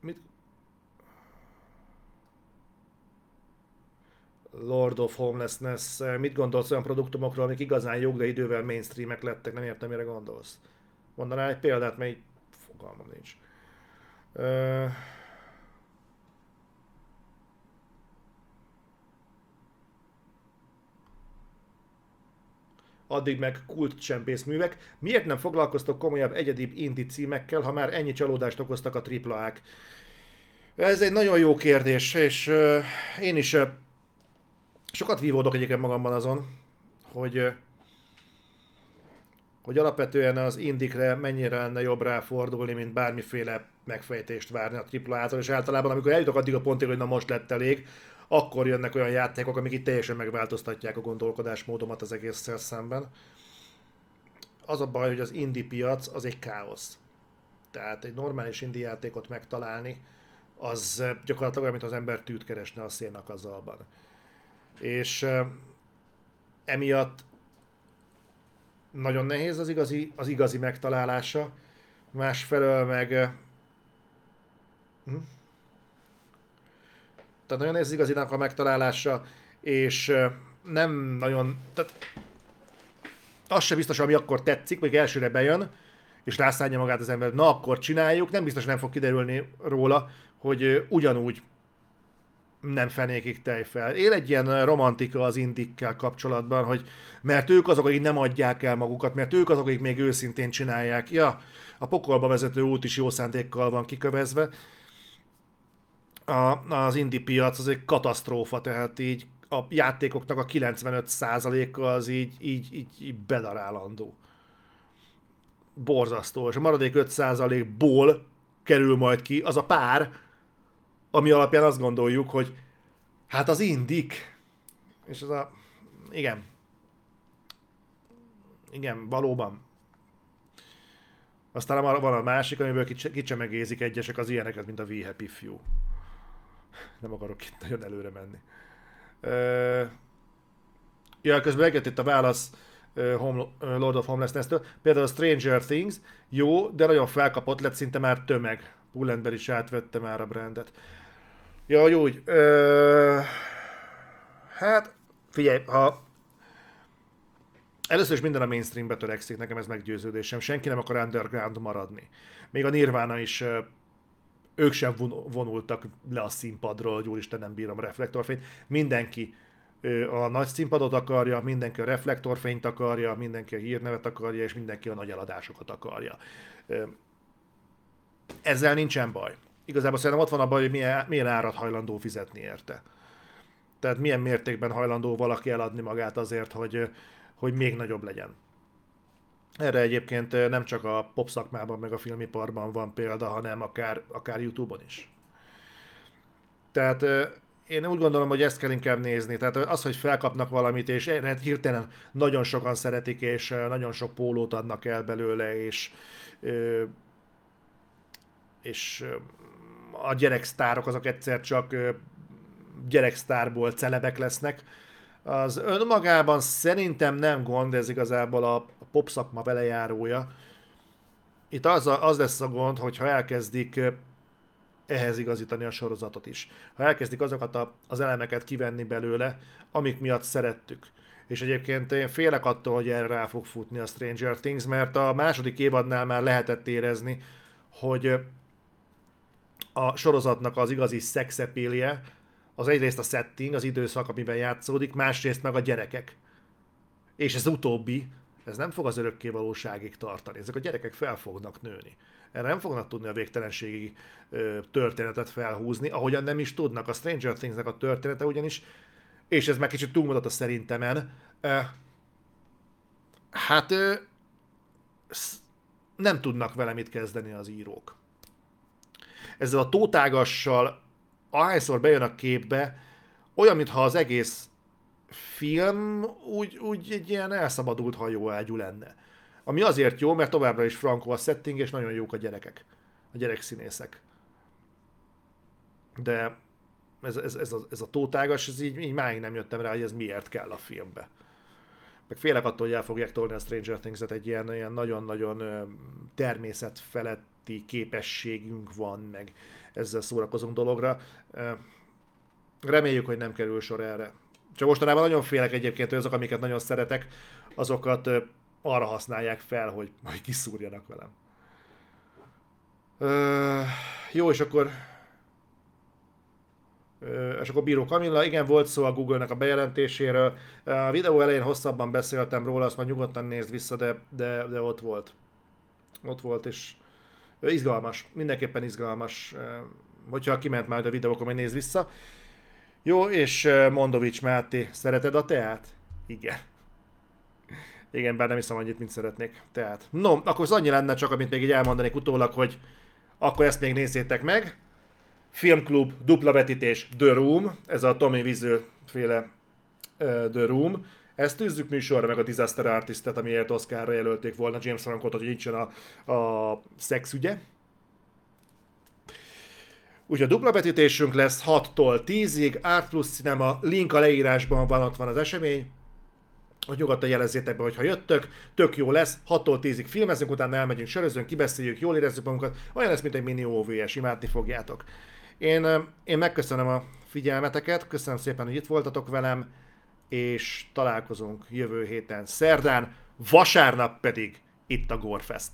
Mit? Lord of Homelessness, mit gondolsz olyan produktumokról, amik igazán jók, de idővel mainstreamek lettek, nem értem, mire gondolsz. Mondanál egy példát, mely fogalmam nincs. Uh... addig meg kultcsempészművek. Miért nem foglalkoztok komolyabb egyedibb indi címekkel, ha már ennyi csalódást okoztak a triplák? Ez egy nagyon jó kérdés, és uh, én is uh, sokat vívódok egyébként magamban azon, hogy hogy alapvetően az indikre mennyire lenne jobb ráfordulni, mint bármiféle megfejtést várni a triplától, és általában amikor eljutok addig a pontig, hogy na most lett elég, akkor jönnek olyan játékok, amik itt teljesen megváltoztatják a gondolkodásmódomat az egésszel szemben. Az a baj, hogy az indie piac az egy káosz. Tehát egy normális indie játékot megtalálni, az gyakorlatilag olyan, mint az ember tűt keresne a szélnak az alban. És emiatt nagyon nehéz az igazi, az igazi megtalálása, másfelől meg hm? Tehát nagyon ez igazinak a megtalálása, és nem nagyon, tehát az sem biztos, ami akkor tetszik, vagy elsőre bejön, és rászállja magát az ember, na akkor csináljuk, nem biztos nem fog kiderülni róla, hogy ugyanúgy nem fenékig fel. Él egy ilyen romantika az indikkel kapcsolatban, hogy mert ők azok, akik nem adják el magukat, mert ők azok, akik még őszintén csinálják. Ja, a pokolba vezető út is jó szándékkal van kikövezve, a, az indie piac az egy katasztrófa, tehát így a játékoknak a 95%-a az így, így, így bedarálandó. Borzasztó. És a maradék 5%-ból kerül majd ki az a pár, ami alapján azt gondoljuk, hogy hát az indik. És az a... Igen. Igen, valóban. Aztán van a másik, amiből kicsemegézik egyesek az ilyeneket, mint a We Happy Few nem akarok itt nagyon előre menni. Uh, ja, közben megjött itt a válasz Home, Lord of Homelessness-től. Például a Stranger Things jó, de nagyon felkapott lett, szinte már tömeg. Pullenber is átvette már a brandet. Ja, jó, úgy. Uh, hát, figyelj, ha Először is minden a mainstreambe törekszik, nekem ez meggyőződésem. Senki nem akar underground maradni. Még a Nirvana is ők sem vonultak le a színpadról, hogy úristen nem bírom reflektorfényt. Mindenki a nagy színpadot akarja, mindenki a reflektorfényt akarja, mindenki a hírnevet akarja, és mindenki a nagy eladásokat akarja. Ezzel nincsen baj. Igazából szerintem ott van a baj, hogy milyen, milyen árat hajlandó fizetni érte. Tehát milyen mértékben hajlandó valaki eladni magát azért, hogy, hogy még nagyobb legyen. Erre egyébként nem csak a pop szakmában, meg a filmiparban van példa, hanem akár, akár YouTube-on is. Tehát én úgy gondolom, hogy ezt kell inkább nézni. Tehát az, hogy felkapnak valamit, és hirtelen nagyon sokan szeretik, és nagyon sok pólót adnak el belőle, és, és a gyereksztárok azok egyszer csak gyereksztárból celebek lesznek, az önmagában szerintem nem gond, ez igazából a pop szakma velejárója. Itt az, a, az lesz a gond, hogyha elkezdik ehhez igazítani a sorozatot is. Ha elkezdik azokat a, az elemeket kivenni belőle, amik miatt szerettük. És egyébként én félek attól, hogy erre rá fog futni a Stranger Things, mert a második évadnál már lehetett érezni, hogy a sorozatnak az igazi szexepélje, Az egyrészt a setting, az időszak, amiben játszódik, másrészt meg a gyerekek. És ez utóbbi, ez nem fog az örökké valóságig tartani. Ezek a gyerekek fel fognak nőni. Erre nem fognak tudni a végtelenségi ö, történetet felhúzni, ahogyan nem is tudnak. A Stranger Things-nek a története ugyanis, és ez már kicsit túlmutat a szerintemen, ö, hát ö, nem tudnak vele mit kezdeni az írók. Ezzel a tótágassal, ahányszor bejön a képbe, olyan, mintha az egész film úgy, úgy egy ilyen elszabadult hajóágyú lenne. Ami azért jó, mert továbbra is frankó a setting, és nagyon jók a gyerekek. A gyerekszínészek. De ez, ez, ez, a, ez a tótágas, ez így, így máig nem jöttem rá, hogy ez miért kell a filmbe. Meg félek attól, hogy el fogják tolni a Stranger Things-et, egy ilyen, ilyen nagyon-nagyon természetfeletti képességünk van, meg ezzel szórakozunk dologra. Reméljük, hogy nem kerül sor erre. Csak mostanában nagyon félek egyébként, hogy azok, amiket nagyon szeretek, azokat arra használják fel, hogy majd kiszúrjanak velem. Ö, jó, és akkor és akkor Bíró Kamilla, igen, volt szó a Google-nek a bejelentéséről. A videó elején hosszabban beszéltem róla, azt majd nyugodtan nézd vissza, de, de, de ott volt. Ott volt, és izgalmas, mindenképpen izgalmas. Hogyha kiment már a videó, akkor majd nézd vissza. Jó, és Mondovics Máté, szereted a teát? Igen. Igen, bár nem hiszem annyit, mint szeretnék. Tehát, no, akkor az annyi lenne csak, amit még így elmondanék utólag, hogy akkor ezt még nézzétek meg. Filmklub, dupla vetítés, The Room, ez a Tommy Wiseau féle uh, The Room. Ezt tűzzük műsorra, meg a Disaster Artist-et, amiért Oscarra jelölték volna James Frankot, hogy nincsen a, a szexügye. Úgyhogy a dupla vetítésünk lesz 6-tól 10-ig, Art Plus Cinema, link a leírásban van, ott van az esemény hogy nyugodtan jelezzétek be, hogyha jöttök, tök jó lesz, 6-tól 10-ig filmezünk, utána elmegyünk, sörözünk, kibeszéljük, jól érezzük magunkat, olyan lesz, mint egy mini OVS, imádni fogjátok. Én, én megköszönöm a figyelmeteket, köszönöm szépen, hogy itt voltatok velem, és találkozunk jövő héten szerdán, vasárnap pedig itt a Gorefest.